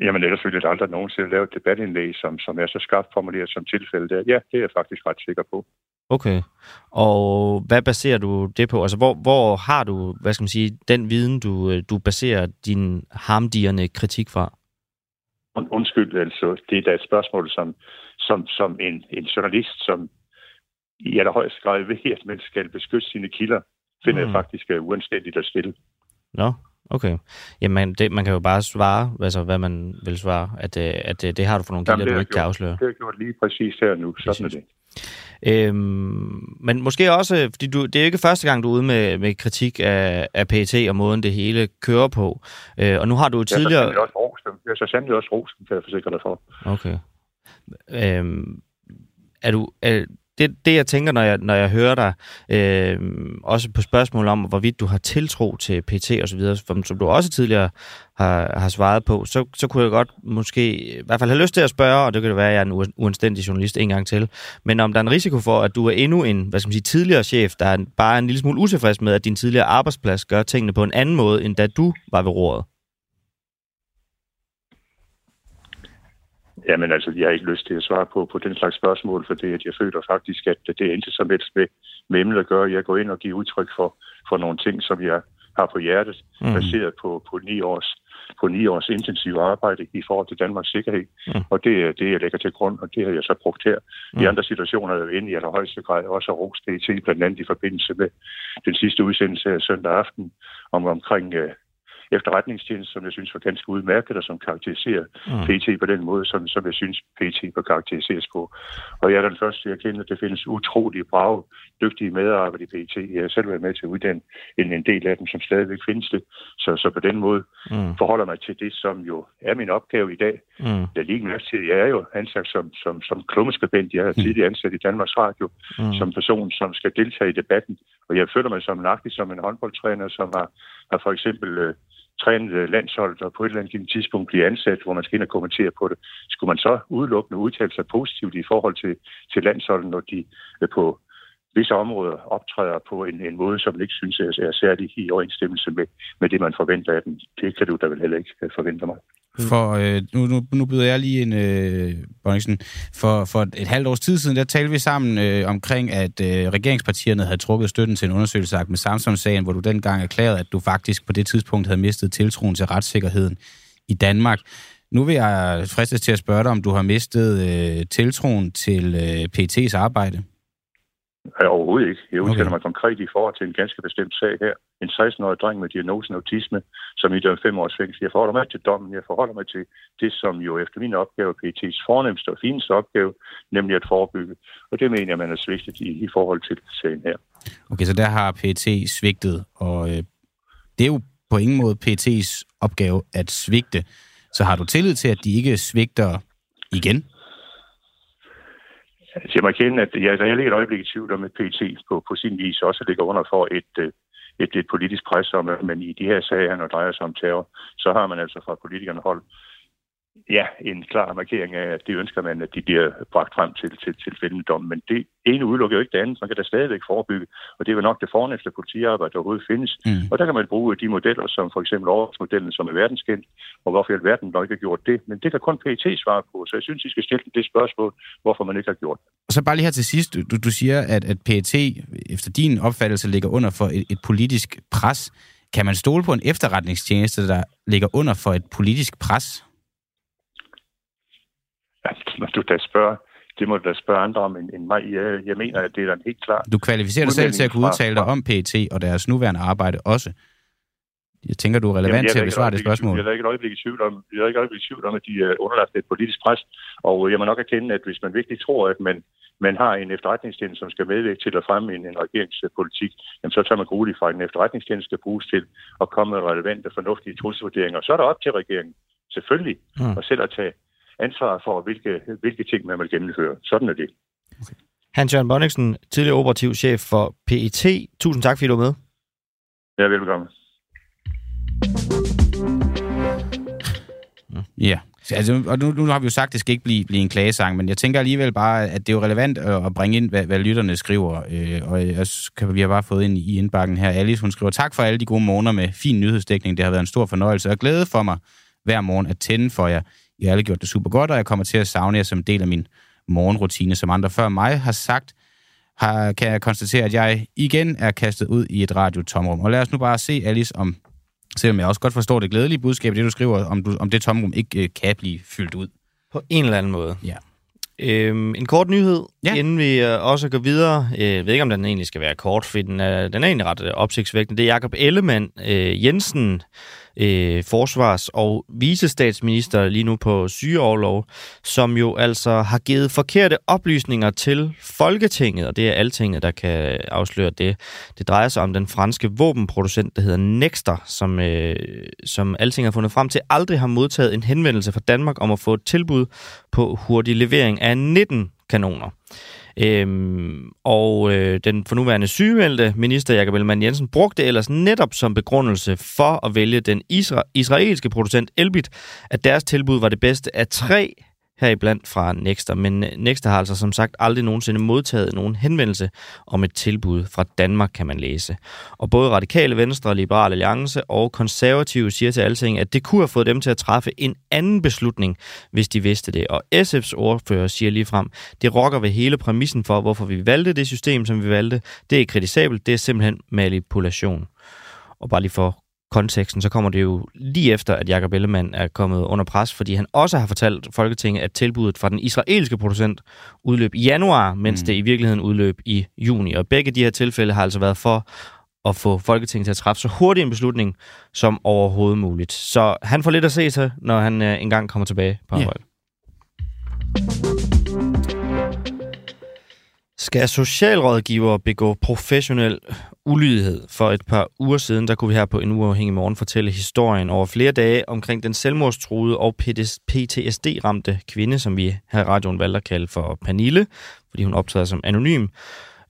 Jamen, ellers ville jeg aldrig nogensinde lave et debatindlæg, som, som er så skarpt formuleret som tilfælde der. Ja, det er jeg faktisk ret sikker på. Okay. Og hvad baserer du det på? Altså, hvor, hvor har du, hvad skal man sige, den viden, du, du baserer din harmdierne kritik fra? Undskyld, altså, det er da et spørgsmål, som, som, som en, en journalist, som i allerhøjeste grad ved, at man skal beskytte sine kilder, finder mm. jeg faktisk er uanstændigt at stille. Nå, okay. Jamen, det, man kan jo bare svare, altså, hvad man vil svare, at, øh, at, at det har du for nogle kilder, du ikke gjort, kan afsløre. Det har jeg gjort lige præcis her nu, sådan er det. Øhm, men måske også, fordi du, det er ikke første gang, du er ude med, med kritik af, af PET og måden, det hele kører på. Øh, og nu har du jo tidligere... Jeg har så sandelig også rosen, kan jeg forsikre dig for. Okay. Øhm, er du, er, det, det jeg tænker, når jeg, når jeg hører dig, øh, også på spørgsmål om, hvorvidt du har tiltro til PT og så videre, som, som du også tidligere har, har svaret på, så, så kunne jeg godt måske i hvert fald have lyst til at spørge, og det kan det være, at jeg er en uanstændig journalist en gang til, men om der er en risiko for, at du er endnu en hvad skal man sige, tidligere chef, der er bare en lille smule utilfreds med, at din tidligere arbejdsplads gør tingene på en anden måde, end da du var ved roret. Jamen altså, jeg har ikke lyst til at svare på, på den slags spørgsmål, for det, at jeg føler faktisk, at det er intet som helst med, med emnet at gøre. Jeg går ind og giver udtryk for, for nogle ting, som jeg har på hjertet, mm. baseret på, på ni års på ni års intensiv arbejde i forhold til Danmarks sikkerhed. Mm. Og det er det, jeg lægger til grund, og det har jeg så brugt her. Mm. I andre situationer er jeg inde i allerhøjeste grad også har rost PET, blandt andet i forbindelse med den sidste udsendelse af søndag aften om, omkring uh, efterretningstjeneste, som jeg synes var ganske udmærket, og som karakteriserer mm. PT på den måde, som, som jeg synes PT bør karakteriseres på. Og jeg er den første, jeg kender, at det findes utrolig brave, dygtige medarbejdere i PT. Jeg har selv været med til at uddanne en, en del af dem, som stadigvæk findes det. Så, så på den måde mm. forholder mig til det, som jo er min opgave i dag. Mm. Jeg lige mærke til, jeg er jo ansat som, som, som klummeskribent. Jeg er mm. tidligere ansat i Danmarks Radio, mm. som person, som skal deltage i debatten. Og jeg føler mig som en som en håndboldtræner, som har, har for eksempel øh, trænet øh, landsholdet og på et eller andet tidspunkt blive ansat, hvor man skal ind og kommentere på det. Skulle man så udelukkende udtale sig positivt i forhold til, til landsholdet, når de øh, på visse områder optræder på en, en måde, som man ikke synes er, er særlig i overensstemmelse med, med det, man forventer af dem. Det kan du da vel heller ikke øh, forvente mig. Mm. For øh, nu, nu, nu byder jeg lige en, øh, Bonningsen. For, for et halvt års tid siden, der talte vi sammen øh, omkring, at øh, regeringspartierne havde trukket støtten til en undersøgelse med Samsung-sagen, hvor du dengang erklærede, at du faktisk på det tidspunkt havde mistet tiltroen til retssikkerheden i Danmark. Nu vil jeg fristes til at spørge dig, om du har mistet øh, tiltroen til øh, PT's arbejde? Ja, overhovedet ikke. Jeg udtaler okay. mig konkret i forhold til en ganske bestemt sag her. En 16-årig dreng med diagnosen autisme, som i dømt fem års fængsel. Jeg forholder mig til dommen. Jeg forholder mig til det, som jo efter min opgave PET's fornemmeste og fineste opgave, nemlig at forebygge. Og det mener jeg, man er svigtet i, i forhold til sagen her. Okay, så der har PET svigtet, og øh, det er jo på ingen måde PET's opgave at svigte. Så har du tillid til, at de ikke svigter igen? Altså, jeg må kende, at jeg, altså, jeg ligger et øjeblik i tvivl om, at PT på, på sin vis også ligger under for et, øh, et, et politisk pres om, at i de her sager, når det drejer sig om terror, så har man altså fra politikerne hold ja, en klar markering af, at det ønsker man, at de bliver bragt frem til, til, til fældende dom. Men det ene udelukker jo ikke det andet. Man kan da stadigvæk forebygge, og det er jo nok det fornemmeste politiarbejde, der overhovedet findes. Mm. Og der kan man bruge de modeller, som for eksempel overvågningsmodellen, som er verdenskendt, og hvorfor i alverden nok ikke har gjort det. Men det kan kun PET svare på, så jeg synes, I skal stille det spørgsmål, hvorfor man ikke har gjort det. Og så bare lige her til sidst, du, du siger, at, at PET efter din opfattelse ligger under for et, et politisk pres. Kan man stole på en efterretningstjeneste, der ligger under for et politisk pres? Når du da spørger, det må du da spørge andre om end, mig. Jeg, jeg mener, at det er da helt klart. Du kvalificerer dig selv til at kunne udtale dig om PET og deres nuværende arbejde også. jeg tænker, du er relevant Jamen, jeg til er at besvare det spørgsmål. Jeg er ikke et øjeblik i tvivl om, jeg er ikke et øjeblik i tvivl om, at de er underlagt et politisk pres. Og jeg må nok erkende, at hvis man virkelig tror, at man, man har en efterretningstjeneste, som skal medvirke til at fremme en, en regeringspolitik, jamen så tager man grueligt fra, at en efterretningstjeneste skal bruges til at komme med relevante, fornuftige trusselsvurderinger. Så er der op til regeringen, selvfølgelig, mm. og selv at tage ansvar for, hvilke, hvilke ting man vil gennemføre. Sådan er det. Hans-Jørgen Bonniksen, tidligere operativ chef for PET. Tusind tak, fordi du var med. Ja, velkommen. Ja, Så altså, og nu, nu har vi jo sagt, at det skal ikke blive, blive en klagesang, men jeg tænker alligevel bare, at det er jo relevant at, bringe ind, hvad, hvad lytterne skriver. Øh, og jeg, kan, vi har bare fået ind i indbakken her. Alice, hun skriver, tak for alle de gode måneder med fin nyhedsdækning. Det har været en stor fornøjelse og glæde for mig hver morgen at tænde for jer. I har alle gjort det super godt, og jeg kommer til at savne jer som del af min morgenrutine, som andre før mig har sagt har, kan jeg konstatere, at jeg igen er kastet ud i et radiotomrum. Og lad os nu bare se, Alice, om selvom jeg også godt forstår det glædelige budskab, det du skriver, om, du, om det tomrum ikke øh, kan blive fyldt ud. På en eller anden måde. Ja. Øhm, en kort nyhed, Ja. inden vi øh, også går videre. Øh, Jeg ved ikke, om den egentlig skal være kort, for den er, den er egentlig ret øh, opsigtsvækkende. Det er Jakob Ellemann øh, Jensen, øh, forsvars- og visestatsminister lige nu på sygeoverlov, som jo altså har givet forkerte oplysninger til Folketinget, og det er altinget, der kan afsløre det. Det drejer sig om den franske våbenproducent, der hedder Nexter, som, øh, som altinget har fundet frem til, aldrig har modtaget en henvendelse fra Danmark om at få et tilbud på hurtig levering af 19 kanoner. Øhm, og øh, den fornuværende sygemeldte minister Jakob Ellemann Jensen brugte ellers netop som begrundelse for at vælge den isra- israelske producent Elbit, at deres tilbud var det bedste af tre heriblandt fra Nexter. Men øh, Nexter har altså som sagt aldrig nogensinde modtaget nogen henvendelse om et tilbud fra Danmark, kan man læse. Og både Radikale Venstre, Liberale Alliance og Konservative siger til alting, at det kunne have fået dem til at træffe en anden beslutning, hvis de vidste det. Og SF's ordfører siger lige frem, det rokker ved hele præmissen for, hvorfor vi valgte det system, som vi valgte. Det er kritisabelt, det er simpelthen manipulation. Og bare lige for konteksten, så kommer det jo lige efter, at Jakob Ellemann er kommet under pres, fordi han også har fortalt Folketinget, at tilbuddet fra den israelske producent udløb i januar, mens Mm. det i virkeligheden udløb i juni. Og begge de her tilfælde har altså været for at få Folketinget til at træffe så hurtig en beslutning som overhovedet muligt. Så han får lidt at se til, når han øh, engang kommer tilbage på arbejde. Skal socialrådgiver begå professionel ulydighed? For et par uger siden, der kunne vi her på en uafhængig morgen fortælle historien over flere dage omkring den selvmordstruede og PTSD-ramte kvinde, som vi her i radioen valgte at kalde for Panille, fordi hun optræder som anonym,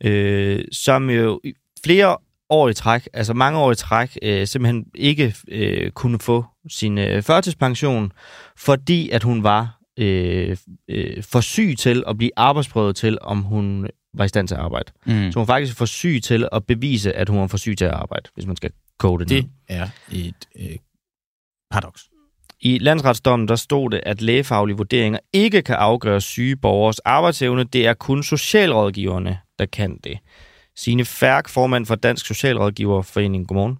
øh, som jo i flere år i træk, altså mange år i træk, øh, simpelthen ikke øh, kunne få sin øh, førtidspension, fordi at hun var øh, øh, for syg til at blive arbejdsprøvet til, om hun var i stand til at arbejde. Mm. Så hun faktisk for syg til at bevise, at hun var for syg til at arbejde, hvis man skal kode det, ned. Det er et øh, paradoks. I landsretsdommen der stod det, at lægefaglige vurderinger ikke kan afgøre syge borgers arbejdsevne. Det er kun socialrådgiverne, der kan det. Signe Færk, formand for Dansk Socialrådgiverforening. Godmorgen.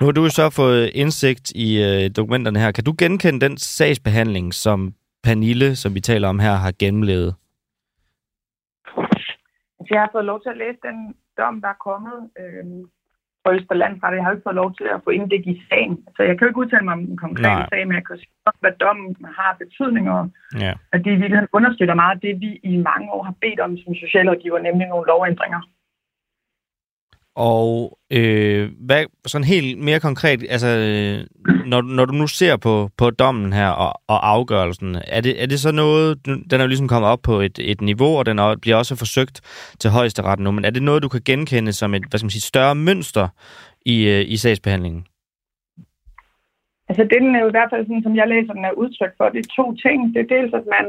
Nu har du så fået indsigt i øh, dokumenterne her. Kan du genkende den sagsbehandling, som Pernille, som vi taler om her, har gennemlevet? Altså, jeg har fået lov til at læse den dom, der er kommet øh, fra Østerlandsret. Jeg har ikke fået lov til at få indblik i sagen. Så jeg kan jo ikke udtale mig om den konkrete Nej. sag, men jeg kan sige, hvad dommen har betydning og Ja. at det i virkeligheden understøtter meget det, vi i mange år har bedt om som socialrådgiver, nemlig nogle lovændringer. Og øh, hvad, sådan helt mere konkret, altså, øh, når, når du nu ser på, på dommen her og, og afgørelsen, er det, er det så noget, den er jo ligesom kommet op på et, et niveau, og den er, bliver også forsøgt til højesteret nu, men er det noget, du kan genkende som et hvad skal man sige, større mønster i, øh, i sagsbehandlingen? Altså det, den er jo i hvert fald, sådan, som jeg læser den, er udtryk for, det er to ting. Det er dels, at man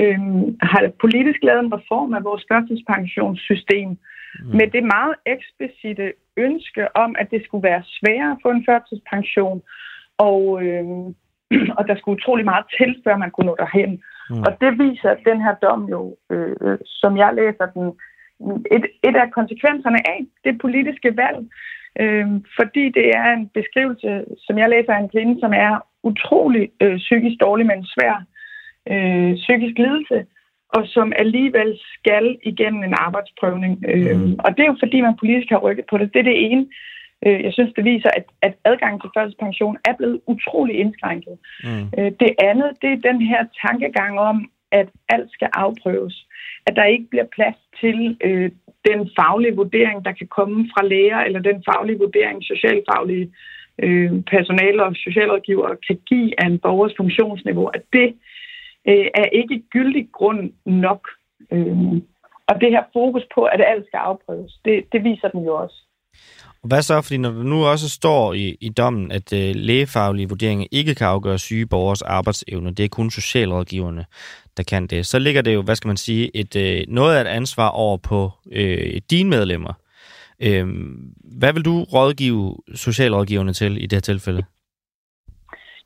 øh, har politisk lavet en reform af vores førtidspensionssystem, Mm. med det meget eksplicite ønske om, at det skulle være sværere at få en førtidspension, og, øhm, *clears throat* og der skulle utrolig meget til, før man kunne nå derhen. Mm. Og det viser at den her dom jo, øh, øh, som jeg læser den, et, et af konsekvenserne af det politiske valg, øh, fordi det er en beskrivelse, som jeg læser af en kvinde, som er utrolig øh, psykisk dårlig med en svær øh, psykisk lidelse, og som alligevel skal igennem en arbejdsprøvning. Øh, Mm. Og det er jo fordi, man politisk har rykket på det. Det er det ene. Øh, jeg synes, det viser, at, at adgangen til førtidspension er blevet utrolig indskrænket. Mm. Øh, det andet, det er den her tankegang om, at alt skal afprøves. At der ikke bliver plads til øh, den faglige vurdering, der kan komme fra læger, eller den faglige vurdering, socialfaglige øh, personale og socialrådgiver kan give af en borgers funktionsniveau, at det øh, Øh, er ikke gyldig grund nok. Øh, og det her fokus på, at alt skal afprøves, det, det viser den jo også. Og hvad så, fordi når der nu også står i, i dommen, at øh, lægefaglige vurderinger ikke kan afgøre syge borgers arbejdsevne, det er kun socialrådgiverne, der kan det, så ligger det jo, hvad skal man sige, et, øh, noget af et ansvar over på øh, dine medlemmer. Øh, hvad vil du rådgive socialrådgiverne til i det her tilfælde?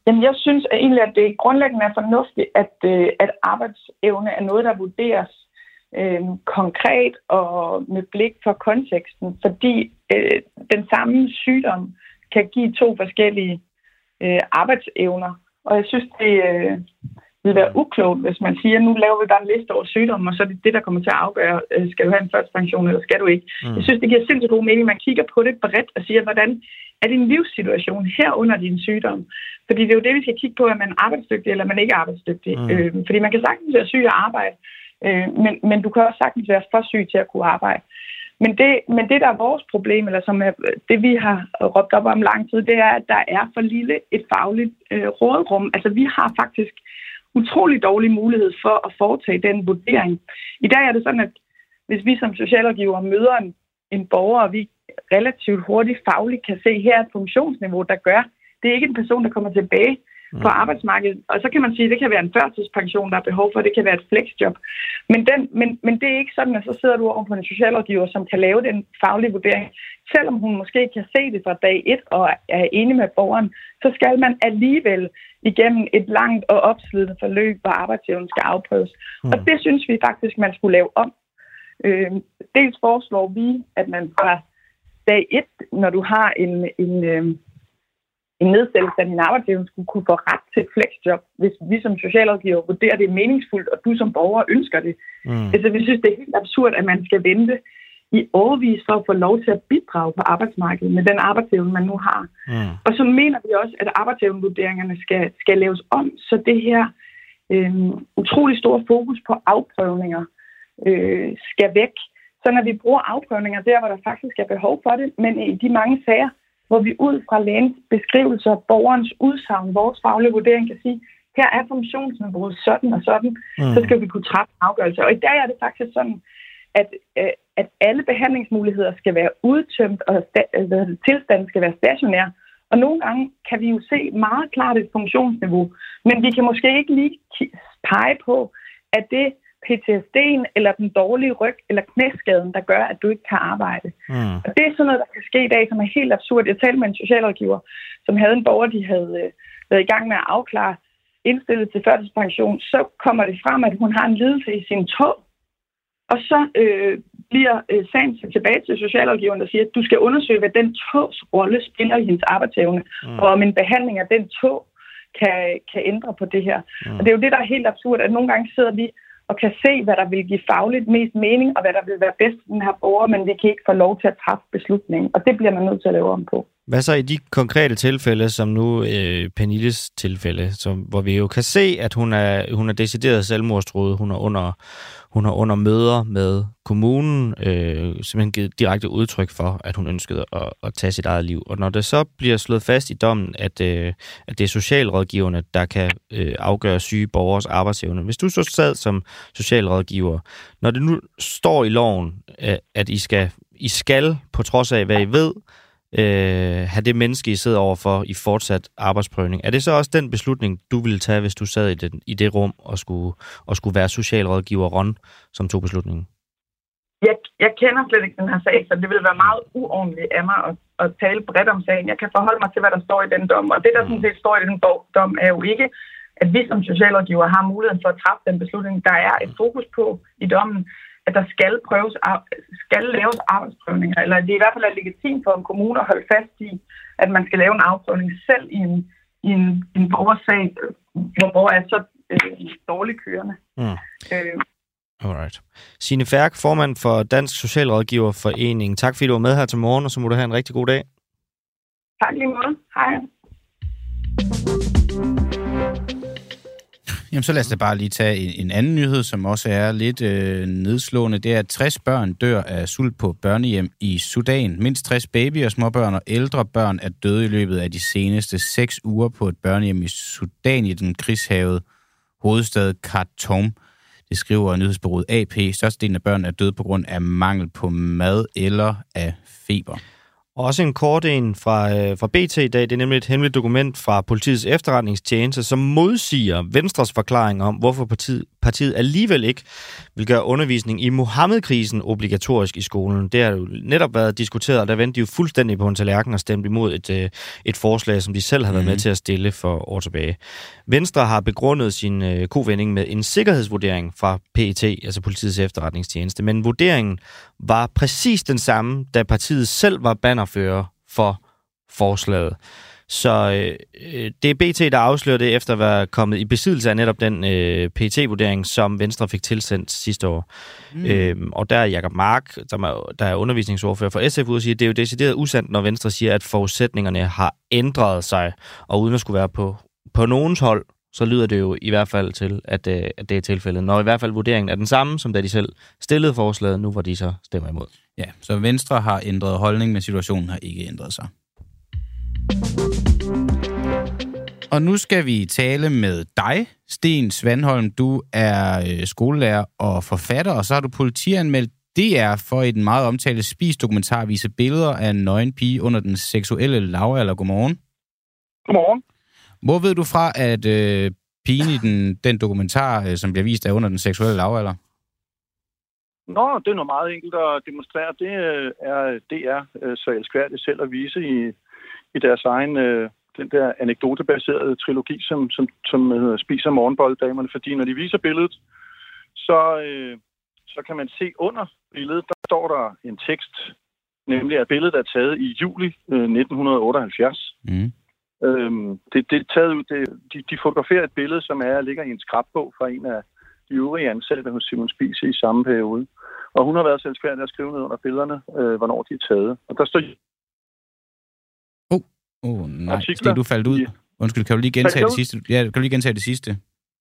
Jamen, jeg synes at egentlig, at det grundlæggende er fornuftigt, at, øh, at arbejdsevne er noget, der vurderes øh, konkret og med blik for konteksten, fordi øh, den samme sygdom kan give to forskellige øh, arbejdsevner. Og jeg synes, det øh, vil være uklogt, hvis man siger, nu laver vi bare en liste over sygdomme, og så er det det, der kommer til at afgøre, øh, skal du have en førstepension, eller skal du ikke. Mm. Jeg synes, det giver sindssygt god mening, man kigger på det bredt og siger, hvordan er din livssituation her under din sygdom? Fordi det er jo det, vi skal kigge på, er man arbejdsdygtig, eller man ikke er arbejdsdygtig. Mm. Øh, fordi man kan sagtens være syg og arbejde, Øh, men, men du kan også sagtens være for syg til at kunne arbejde. Men det, men det, der er vores problem, eller som er det, vi har råbt op om lang tid, det er, at der er for lille et fagligt øh, rådrum. Altså, vi har faktisk utrolig dårlig mulighed for at foretage den vurdering. I dag er det sådan, at hvis vi som socialrådgiver møder en, en borger, og vi relativt hurtigt fagligt kan se, her et funktionsniveau, der gør, det er ikke en person, der kommer tilbage mm. på arbejdsmarkedet. Og så kan man sige, at det kan være en førtidspension, der er behov for, det kan være et flexjob. Men, den, men, men det er ikke sådan, at så sidder du over på en socialrådgiver, som kan lave den faglige vurdering. Selvom hun måske kan se det fra dag et og er enig med borgeren, så skal man alligevel igennem et langt og opslidende forløb, hvor arbejdsevnen skal afprøves. Mm. Og det synes vi faktisk, man skulle lave om. Øh, dels foreslår vi, at man fra dag et, når du har en, en, øh, en nedsættelse af din arbejdsevne skulle kunne få ret til et flexjob, hvis vi som socialrådgiver vurderer, det er meningsfuldt, og du som borger ønsker det. Mm. Altså, vi synes, det er helt absurd, at man skal vente i overvis for at få lov til at bidrage på arbejdsmarkedet med den arbejdsevne, man nu har. Mm. Og så mener vi også, at arbejdsevnevurderingerne skal, skal laves om, så det her øh, utrolig store fokus på afprøvninger øh, skal væk. Så når vi bruger afprøvninger der, hvor der faktisk er behov for det, men i de mange sager, hvor vi ud fra lægens beskrivelser, borgerens udsagn, vores faglige vurdering kan sige, her er funktionsniveauet sådan og sådan, mm. så skal vi kunne træffe afgørelser. Og i dag er det faktisk sådan, at, øh, at alle behandlingsmuligheder skal være udtømt, og tilstanden skal være stationær. Og nogle gange kan vi jo se meget klart et funktionsniveau, men vi kan måske ikke lige pege på, at det PTSD'en eller den dårlige ryg eller knæskaden, der gør, at du ikke kan arbejde. Mm. Og det er sådan noget, der kan ske i dag, som er helt absurd. Jeg talte med en socialrådgiver, som havde en borger, de havde øh, været i gang med at afklare indstillet til førtidspension. Så kommer det frem, at hun har en lidelse i sin tog. Og så øh, bliver øh, sagen tilbage til socialrådgiveren, der siger, at du skal undersøge, hvad den togs rolle spiller i hendes arbejdsevne, mm. og om en behandling af den tog kan, kan ændre på det her. Mm. Og det er jo det, der er helt absurd, at nogle gange sidder vi og kan se, hvad der vil give fagligt mest mening, og hvad der vil være bedst for den her borger, men vi kan ikke få lov til at træffe beslutningen, og det bliver man nødt til at lave om på. Hvad så i de konkrete tilfælde, som nu øh, Pernilles tilfælde, som, hvor vi jo kan se, at hun er, hun er decideret selvmordstruet, hun er under, hun har under møder med kommunen, øh, simpelthen givet direkte udtryk for, at hun ønskede at, at tage sit eget liv. Og når det så bliver slået fast i dommen, at, øh, at det er socialrådgiverne, der kan øh, afgøre syge borgers arbejdsevne. Hvis du så sad som socialrådgiver, når det nu står i loven, øh, at I skal, I skal, på trods af hvad I ved, øh, have det menneske, I sidder overfor i fortsat arbejdsprøvning. Er det så også den beslutning, du ville tage, hvis du sad i, den, i det rum og skulle, og skulle være socialrådgiver Ron, som tog beslutningen? Jeg, jeg kender slet ikke den her sag, så det ville være meget uordentligt af mig at, at tale bredt om sagen. Jeg kan forholde mig til, hvad der står i den dom, og det, der mm. sådan set står i den dom, er jo ikke, at vi som socialrådgiver har muligheden for at træffe den beslutning. Der er et fokus på i dommen, at der skal, prøves, skal laves arbejdsprøvninger, eller det er i hvert fald er legitimt for en kommune at holde fast i, at man skal lave en afprøvning selv i en, i en, en borgersag, hvor borger er så øh, dårligt kørende. Mm. Øh, Alright. Signe Færk, formand for Dansk Socialrådgiverforening. Tak fordi du var med her til morgen, og så må du have en rigtig god dag. Tak lige måde. Hej. Jamen, så lad os da bare lige tage en, en anden nyhed, som også er lidt øh, nedslående. Det er, at 60 børn dør af sult på børnehjem i Sudan. Mindst 60 babyer, småbørn og ældre børn er døde i løbet af de seneste 6 uger på et børnehjem i Sudan i den krigshavede hovedstad Khartoum. Det skriver nyhedsbureauet AP. Størstedelen af børn er døde på grund af mangel på mad eller af feber. Og også en kort en fra, øh, fra BT i dag. Det er nemlig et hemmeligt dokument fra politiets efterretningstjeneste, som modsiger Venstres forklaring om, hvorfor partiet, partiet alligevel ikke vil gøre undervisning i Mohammed-krisen obligatorisk i skolen. Det har jo netop været diskuteret, og der vendte de jo fuldstændig på en tallerken og stemte imod et, øh, et forslag, som de selv har været mm. med til at stille for år tilbage. Venstre har begrundet sin øh, kovending med en sikkerhedsvurdering fra PET, altså politiets efterretningstjeneste, men vurderingen var præcis den samme, da partiet selv var bannerfører for forslaget. Så øh, det er BT, der afslører det efter at være kommet i besiddelse af netop den øh, PET-vurdering, som Venstre fik tilsendt sidste år. Mm. Øhm, og der er Jacob Mark, som er, der er undervisningsordfører for SF, ude og sige, at det er jo decideret usandt, når Venstre siger, at forudsætningerne har ændret sig, og uden at skulle være på, på nogens hold, så lyder det jo i hvert fald til, at, øh, at det er tilfældet. Når i hvert fald vurderingen er den samme, som da de selv stillede forslaget, nu hvor de så stemmer imod. Ja, så Venstre har ændret holdning, men situationen har ikke ændret sig. Og nu skal vi tale med dig, Sten Svandholm. Du er øh, skolelærer og forfatter, og så har du politianmeldt DR for i den meget omtalte Spis-dokumentar vise billeder af en nøgen pige under den seksuelle lavalder. Godmorgen. Godmorgen. Hvor ved du fra, at øh, pigen i den, den dokumentar, øh, som bliver vist, er under den seksuelle lavalder? Nå, det er noget meget enkelt at demonstrere. Det øh, er DR øh, så elskværdigt selv at vise i, i deres egen, øh, den der anekdotebaserede trilogi, som, som, som hedder Spiser morgenbolddamerne. Fordi når de viser billedet, så, øh, så kan man se under billedet, der står der en tekst, nemlig at billedet er taget i juli øh, 1978. Mm. Øhm, det, det er taget ud, det, de, de fotograferer et billede, som er ligger i en skrabbog fra en af de øvrige ansatte hos Simon Spies i samme periode. Og hun har været selvfærdig at skrive ned under billederne, øh, hvornår de er taget. Og der står... Oh, oh nej, Stig, du faldt ud. Undskyld, kan du lige gentage det sidste? Ja, kan du lige gentage det sidste?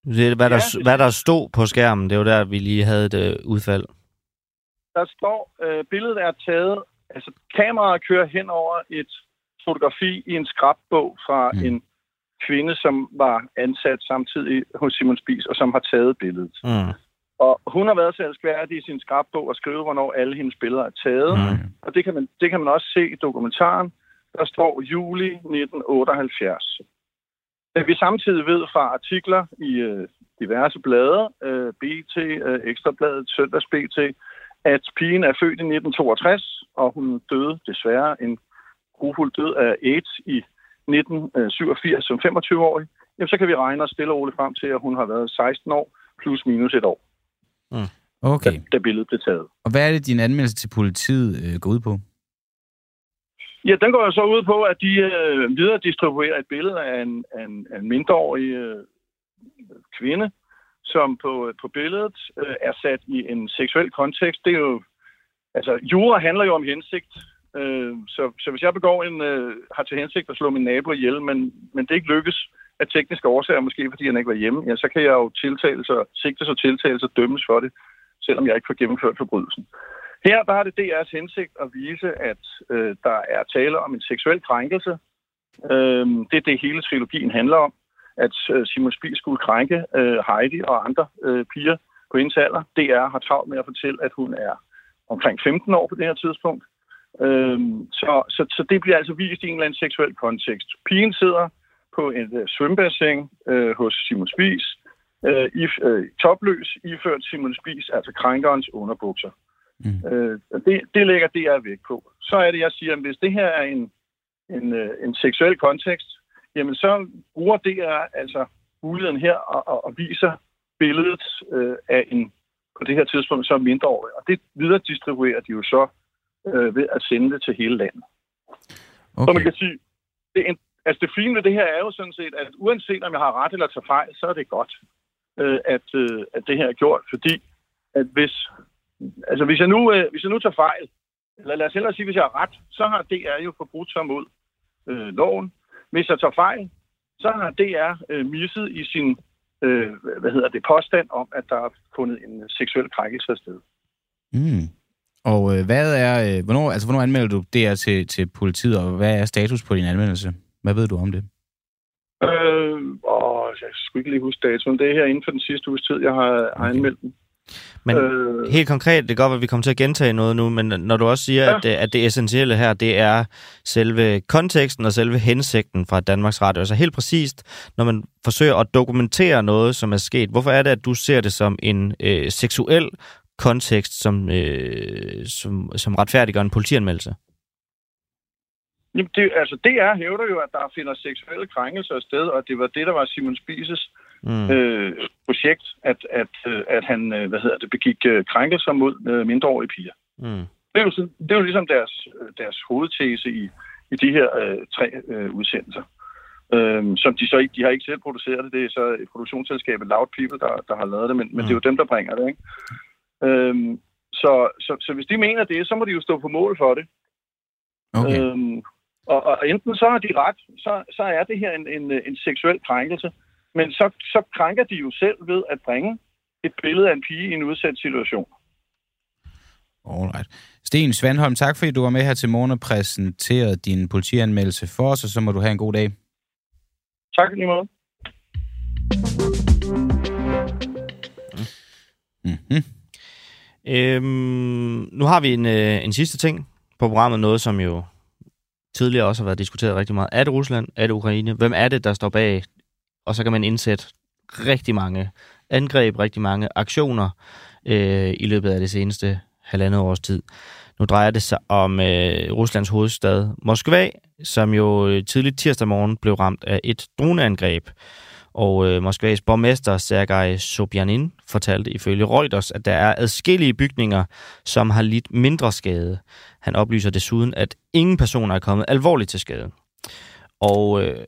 Det, hvad, der, hvad der stod på skærmen, det var der, vi lige havde et uh, udfald. Der står, øh, billedet er taget, altså kameraet kører hen over et fotografi i en skrabbog fra mm. en kvinde, som var ansat samtidig hos Simon Spies, og som har taget billedet. Mm. Og hun har været så elskværdig i sin skrabbog og skrive, hvornår alle hendes billeder er taget. Mm. Og det kan, man, det kan man også se i dokumentaren. Der står juli 1978. Vi samtidig ved fra artikler i øh, diverse blade, øh, BT, øh, Ekstrabladet, Søndags BT, at pigen er født i 1962, og hun døde desværre en grufuld død af AIDS i 1987 som 25-årig, jamen, så kan vi regne os stille og roligt frem til, at hun har været 16 år plus minus et år. Mm. Okay. Da, da billedet blev taget. Og hvad er det, din anmeldelse til politiet øh, går ud på? Ja, den går jo så ud på, at de øh, videre distribuerer et billede af en, af en, af en mindreårig øh, kvinde, som på, på billedet øh, er sat i en seksuel kontekst. Det er jo, altså, jura handler jo om hensigt, Øh, så, så hvis jeg begår en, øh, har til hensigt at slå min nabo ihjel, men, men det ikke lykkes af tekniske årsager, måske fordi han ikke var hjemme, ja, så kan jeg jo tiltales og, sigtes og tiltales og dømmes for det, selvom jeg ikke får gennemført forbrydelsen. Her der er det DR's hensigt at vise, at øh, der er tale om en seksuel krænkelse. Øh, det er det, hele trilogien handler om. At øh, Simon Spies skulle krænke øh, Heidi og andre øh, piger på hendes alder. DR har travlt med at fortælle, at hun er omkring 15 år på det her tidspunkt. Øhm, så, så, så det bliver altså vist i en eller anden seksuel kontekst. Pigen sidder på et øh, svømmebassin øh, hos Simon Spies, øh, i, øh, topløs, iført Simon Spies, altså krænkerens underbukser. Mm. Øh, det, det lægger jeg væk på. Så er det, jeg siger, at hvis det her er en, en, øh, en seksuel kontekst, jamen så bruger det er altså muligheden her og, og, og viser billedet øh, af en, på det her tidspunkt, så mindreårig. Og det videre distribuerer de jo så øh, ved at sende det til hele landet. Okay. Så man kan sige, det, altså det fine ved det her er jo sådan set, at uanset om jeg har ret eller tager fejl, så er det godt, øh, at, øh, at det her er gjort, fordi at hvis, altså hvis jeg nu, øh, hvis jeg nu tager fejl, eller lad os hellere sige, hvis jeg har ret, så har DR jo forbrudt sig mod øh, loven. Hvis jeg tager fejl, så har DR øh, misset i sin øh, hvad hedder det, påstand om, at der er fundet en seksuel krænkelse sted. Mm. Og øh, hvad er, øh, hvornår, altså, hvornår anmelder du det til, til politiet, og hvad er status på din anmeldelse? Hvad ved du om det? Øh, og jeg skal ikke lige huske datoen. Det er her inden for den sidste uges tid, jeg har, okay. har anmeldt den. Men øh, helt konkret, det kan godt være, at vi kommer til at gentage noget nu, men når du også siger, ja. at, det, at det essentielle her, det er selve konteksten og selve hensigten fra Danmarks Radio. Altså helt præcist, når man forsøger at dokumentere noget, som er sket, hvorfor er det, at du ser det som en øh, seksuel kontekst, som, øh, som, som retfærdiggør en politianmeldelse? Jamen, det, altså, DR hævder jo, at der finder seksuelle krænkelser sted, og det var det, der var Simon Spises mm. øh, projekt, at, at, øh, at han øh, hvad hedder det, begik øh, krænkelser mod mindreårige piger. Mm. Det, er jo, det er jo ligesom deres, deres hovedtese i, i de her øh, tre øh, udsendelser. Øhm, som de så ikke, de har ikke selv produceret det, det er så et produktionsselskab, Loud People, der, der har lavet det, men, mm. men det er jo dem, der bringer det, ikke? Øhm, så, så, så hvis de mener det, så må de jo stå på mål for det. Okay. Øhm, og, og enten så har de ret, så, så er det her en, en, en seksuel krænkelse, men så, så krænker de jo selv ved at bringe et billede af en pige i en udsat situation. Alright. Sten Svandholm, tak fordi du var med her til morgen og præsenterede din politianmeldelse for os, og så må du have en god dag. Tak lige måde. Mm-hmm. Øhm, nu har vi en, øh, en sidste ting på programmet, noget som jo tidligere også har været diskuteret rigtig meget. Er det Rusland? Er det Ukraine? Hvem er det, der står bag? Og så kan man indsætte rigtig mange angreb, rigtig mange aktioner øh, i løbet af det seneste halvandet års tid. Nu drejer det sig om øh, Ruslands hovedstad Moskva, som jo øh, tidligt tirsdag morgen blev ramt af et droneangreb. Og øh, Moskvas borgmester Sergej Sobjanin fortalte ifølge Reuters, at der er adskillige bygninger, som har lidt mindre skade. Han oplyser desuden, at ingen personer er kommet alvorligt til skade. Og øh,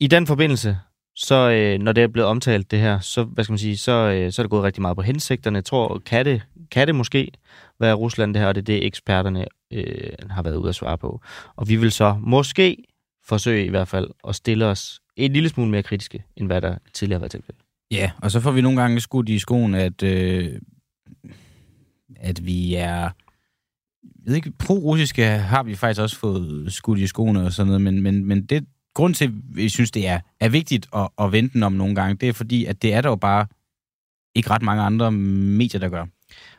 i den forbindelse, så øh, når det er blevet omtalt det her, så, hvad skal man sige, så, øh, så er det gået rigtig meget på hensigterne. Jeg tror, kan det, kan det måske være Rusland det her, og det er det, eksperterne øh, har været ude at svare på. Og vi vil så måske forsøge i hvert fald at stille os en lille smule mere kritiske, end hvad der tidligere har været tilfældet. Ja, og så får vi nogle gange skudt i skoen, at, øh, at vi er... Jeg ved ikke, pro-russiske har vi faktisk også fået skudt i skoene og sådan noget, men, men, men det, grund til, at vi synes, det er, er vigtigt at, at vente om nogle gange, det er fordi, at det er der jo bare ikke ret mange andre medier, der gør.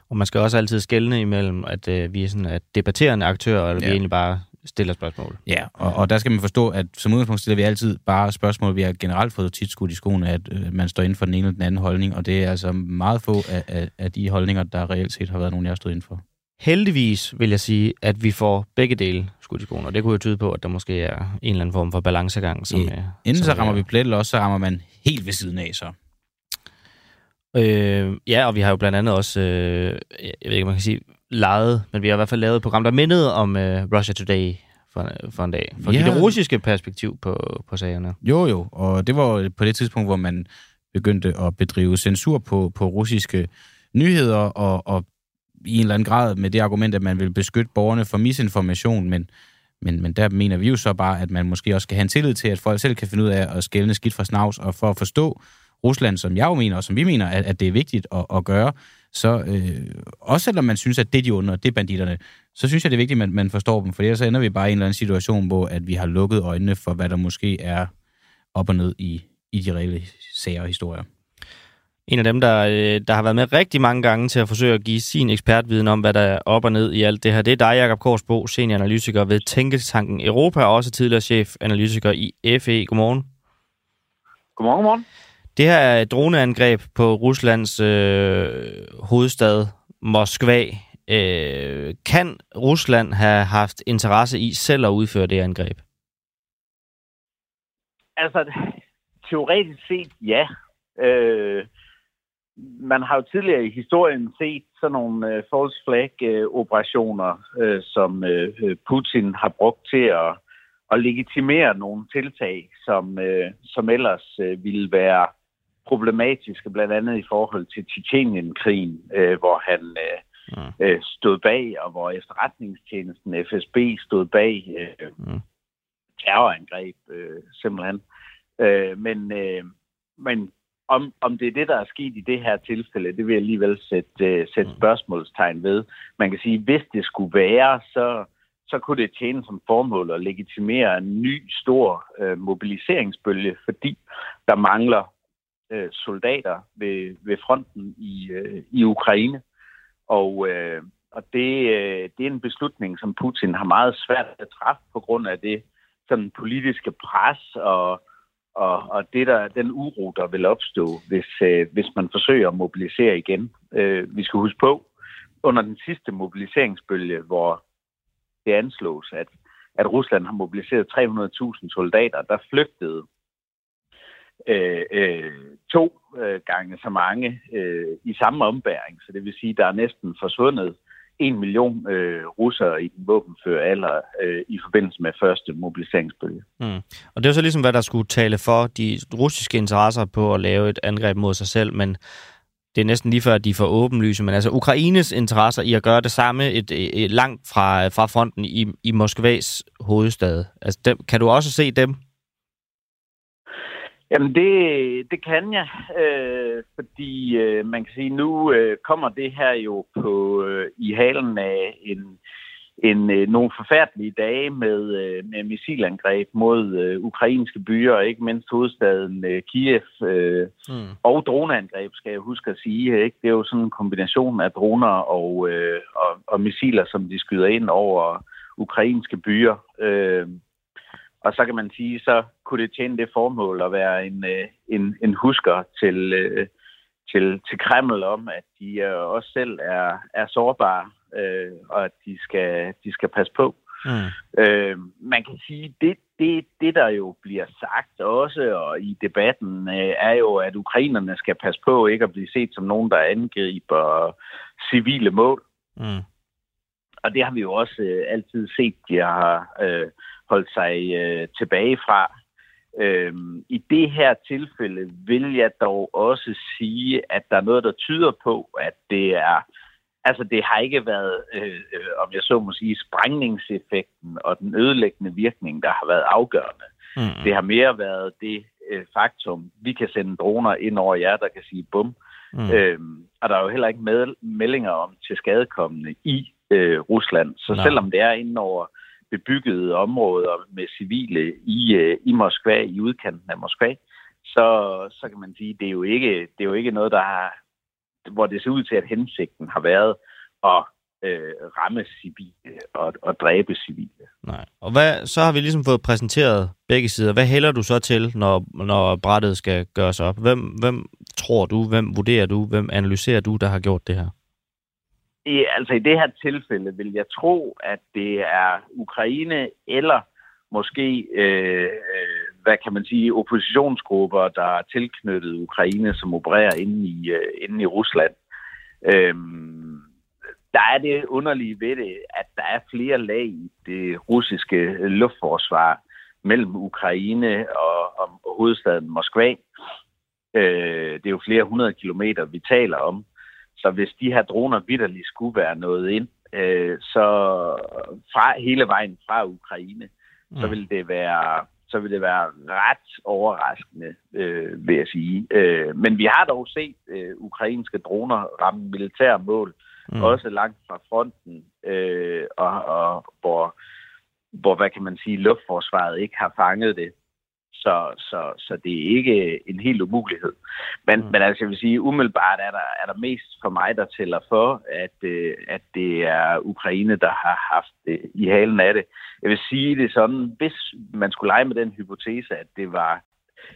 Og man skal også altid skelne imellem, at øh, vi er sådan at debatterende aktører, eller ja. vi egentlig bare stiller spørgsmål. Ja, og, og der skal man forstå, at som udgangspunkt stiller vi altid bare spørgsmål. Vi har generelt fået tit skudt i skoene, at øh, man står inden for den ene eller den anden holdning, og det er altså meget få af, af, af de holdninger, der reelt set har været nogen, jeg har stået inden for. Heldigvis vil jeg sige, at vi får begge dele skudt i skoene, og det kunne jo tyde på, at der måske er en eller anden form for balancegang. Som, ja. Inden som så rammer er... vi plet, eller også så rammer man helt ved siden af så. Øh, ja, og vi har jo blandt andet også, øh, jeg ved ikke, man kan sige, lejet, men vi har i hvert fald lavet et program, der mindede om øh, Russia Today for, for en dag. For ja. det russiske perspektiv på, på sagerne. Jo, jo, og det var på det tidspunkt, hvor man begyndte at bedrive censur på, på russiske nyheder, og, og i en eller anden grad med det argument, at man vil beskytte borgerne for misinformation, men, men, men der mener vi jo så bare, at man måske også skal have en tillid til, at folk selv kan finde ud af at skælne skidt fra snavs, og for at forstå Rusland, som jeg jo mener, og som vi mener, at, at det er vigtigt at, at gøre, så øh, også selvom man synes, at det de under, det er banditterne, så synes jeg, det er vigtigt, at man, man forstår dem, for ellers så ender vi bare i en eller anden situation, hvor at vi har lukket øjnene for, hvad der måske er op og ned i, i de reelle sager og historier. En af dem, der, øh, der har været med rigtig mange gange til at forsøge at give sin ekspertviden om, hvad der er op og ned i alt det her, det er dig, Jacob Korsbo, senioranalytiker ved Tænketanken Europa, og også tidligere chefanalytiker i FE. Godmorgen. Godmorgen, godmorgen. Det her er et droneangreb på Ruslands øh, hovedstad, Moskva. Øh, kan Rusland have haft interesse i selv at udføre det angreb? Altså, teoretisk set ja. Øh, man har jo tidligere i historien set sådan nogle øh, false flag-operationer, øh, øh, som øh, øh, Putin har brugt til at, at legitimere nogle tiltag, som, øh, som ellers øh, ville være problematiske, blandt andet i forhold til Tjetjenien-krigen, øh, hvor han øh, mm. øh, stod bag, og hvor efterretningstjenesten FSB stod bag øh, mm. terrorangreb, øh, simpelthen. Øh, men øh, men om, om det er det, der er sket i det her tilfælde, det vil jeg alligevel sætte, øh, sætte mm. spørgsmålstegn ved. Man kan sige, hvis det skulle være, så, så kunne det tjene som formål at legitimere en ny stor øh, mobiliseringsbølge, fordi der mangler øh, soldater ved, ved fronten i, øh, i Ukraine. Og, øh, og det, øh, det er en beslutning, som Putin har meget svært at træffe på grund af det sådan politiske pres og, og, og det der, den uro, der vil opstå, hvis, øh, hvis man forsøger at mobilisere igen. Øh, vi skal huske på, under den sidste mobiliseringsbølge, hvor det anslås, at, at Rusland har mobiliseret 300.000 soldater, der flygtede øh, øh, to øh, gange så mange øh, i samme ombæring. Så det vil sige, at der er næsten forsvundet en million øh, russere i den våbenføre alder øh, i forbindelse med første mobiliseringsbølge. Mm. Og det er så ligesom, hvad der skulle tale for de russiske interesser på at lave et angreb mod sig selv, men det er næsten lige før, at de får åbenlyse, men altså Ukraines interesser i at gøre det samme et, et, et langt fra, fra fronten i, i Moskvas hovedstad. Altså, dem, kan du også se dem Jamen, det, det kan jeg, øh, fordi øh, man kan sige, nu øh, kommer det her jo på øh, i halen af en, en, øh, nogle forfærdelige dage med, øh, med missilangreb mod øh, ukrainske byer, ikke mindst hovedstaden øh, Kiev, øh, mm. og droneangreb, skal jeg huske at sige. Ikke? Det er jo sådan en kombination af droner og, øh, og, og missiler, som de skyder ind over ukrainske byer. Øh, og så kan man sige, så kunne det tjene det formål at være en, øh, en, en husker til, øh, til, til Kreml om, at de øh, også selv er, er sårbare, øh, og at de skal, de skal passe på. Mm. Øh, man kan sige, det, det, det der jo bliver sagt også og i debatten, øh, er jo, at ukrainerne skal passe på ikke at blive set som nogen, der angriber civile mål. Mm. Og det har vi jo også øh, altid set, de har øh, holdt sig øh, tilbage fra. Øhm, I det her tilfælde vil jeg dog også sige, at der er noget, der tyder på, at det er Altså, det har ikke været, øh, om jeg så må sige, sprængningseffekten og den ødelæggende virkning, der har været afgørende. Mm. Det har mere været det øh, faktum, vi kan sende droner ind over jer, der kan sige bum. Mm. Øhm, og der er jo heller ikke med, meldinger om til skadekommende i øh, Rusland. Så Nej. selvom det er inden over bebyggede områder med civile i, øh, i Moskva, i udkanten af Moskva, så, så kan man sige, det er jo ikke, det er jo ikke noget, der har, hvor det ser ud til, at hensigten har været at øh, ramme civile og, og dræbe civile. Nej. Og hvad, så har vi ligesom fået præsenteret begge sider. Hvad hælder du så til, når, når brættet skal gøres op? Hvem, hvem tror du, hvem vurderer du, hvem analyserer du, der har gjort det her? I, altså i det her tilfælde vil jeg tro, at det er Ukraine eller måske, øh, øh, hvad kan man sige, oppositionsgrupper, der er tilknyttet Ukraine, som opererer inde i, øh, inde i Rusland. Øhm, der er det underlige ved det, at der er flere lag i det russiske luftforsvar mellem Ukraine og, og hovedstaden Moskva. Øh, det er jo flere hundrede kilometer, vi taler om. Så hvis de her droner vidderligt skulle være noget ind, øh, så fra hele vejen fra Ukraine, mm. så vil det være så vil det være ret overraskende, øh, vil jeg sige. Øh, men vi har dog set øh, ukrainske droner ramme militære mål, mm. også langt fra fronten, øh, og, og hvor, hvor, hvad kan man sige, luftforsvaret ikke har fanget det. Så, så, så det er ikke en helt umulighed. Men, mm. men altså, jeg vil sige, umiddelbart er der, er der mest for mig, der tæller for, at, øh, at det er Ukraine, der har haft det i halen af det. Jeg vil sige det sådan, hvis man skulle lege med den hypotese, at det var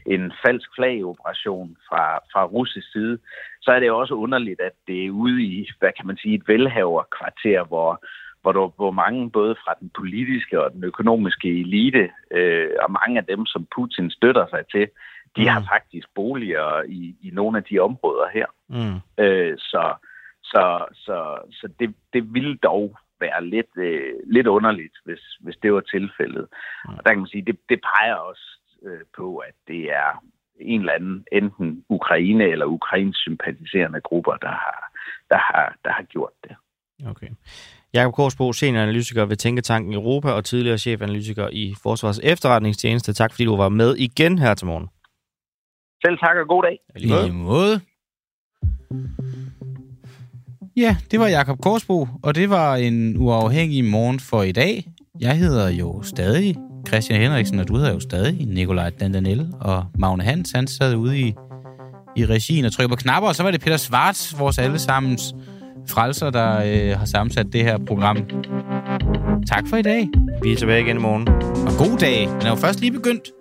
en falsk flagoperation fra, fra russisk side, så er det også underligt, at det er ude i, hvad kan man sige, et velhaverkvarter, hvor, hvor, der, hvor mange både fra den politiske og den økonomiske elite, øh, og mange af dem, som Putin støtter sig til, de mm. har faktisk boliger i, i nogle af de områder her. Mm. Øh, så så, så, så det, det ville dog være lidt, øh, lidt underligt, hvis, hvis det var tilfældet. Mm. Og der kan man sige, det, det peger også øh, på, at det er en eller anden, enten Ukraine eller Ukrains sympatiserende grupper, der har, der har, der har gjort det. Okay. Jakob Korsbo, senioranalytiker ved Tænketanken Europa og tidligere chefanalytiker i Forsvars Efterretningstjeneste. Tak fordi du var med igen her til morgen. Selv tak og god dag. Lige måde. Ja, det var Jakob Korsbo, og det var en uafhængig morgen for i dag. Jeg hedder jo stadig Christian Henriksen, og du hedder jo stadig Nikolaj Dandanel, og Magne Hans, han sad ude i, i regien og trykkede på knapper, og så var det Peter Svarts, vores allesammens frelser, der øh, har sammensat det her program. Tak for i dag. Vi er tilbage igen i morgen. Og god dag. Den er jo først lige begyndt.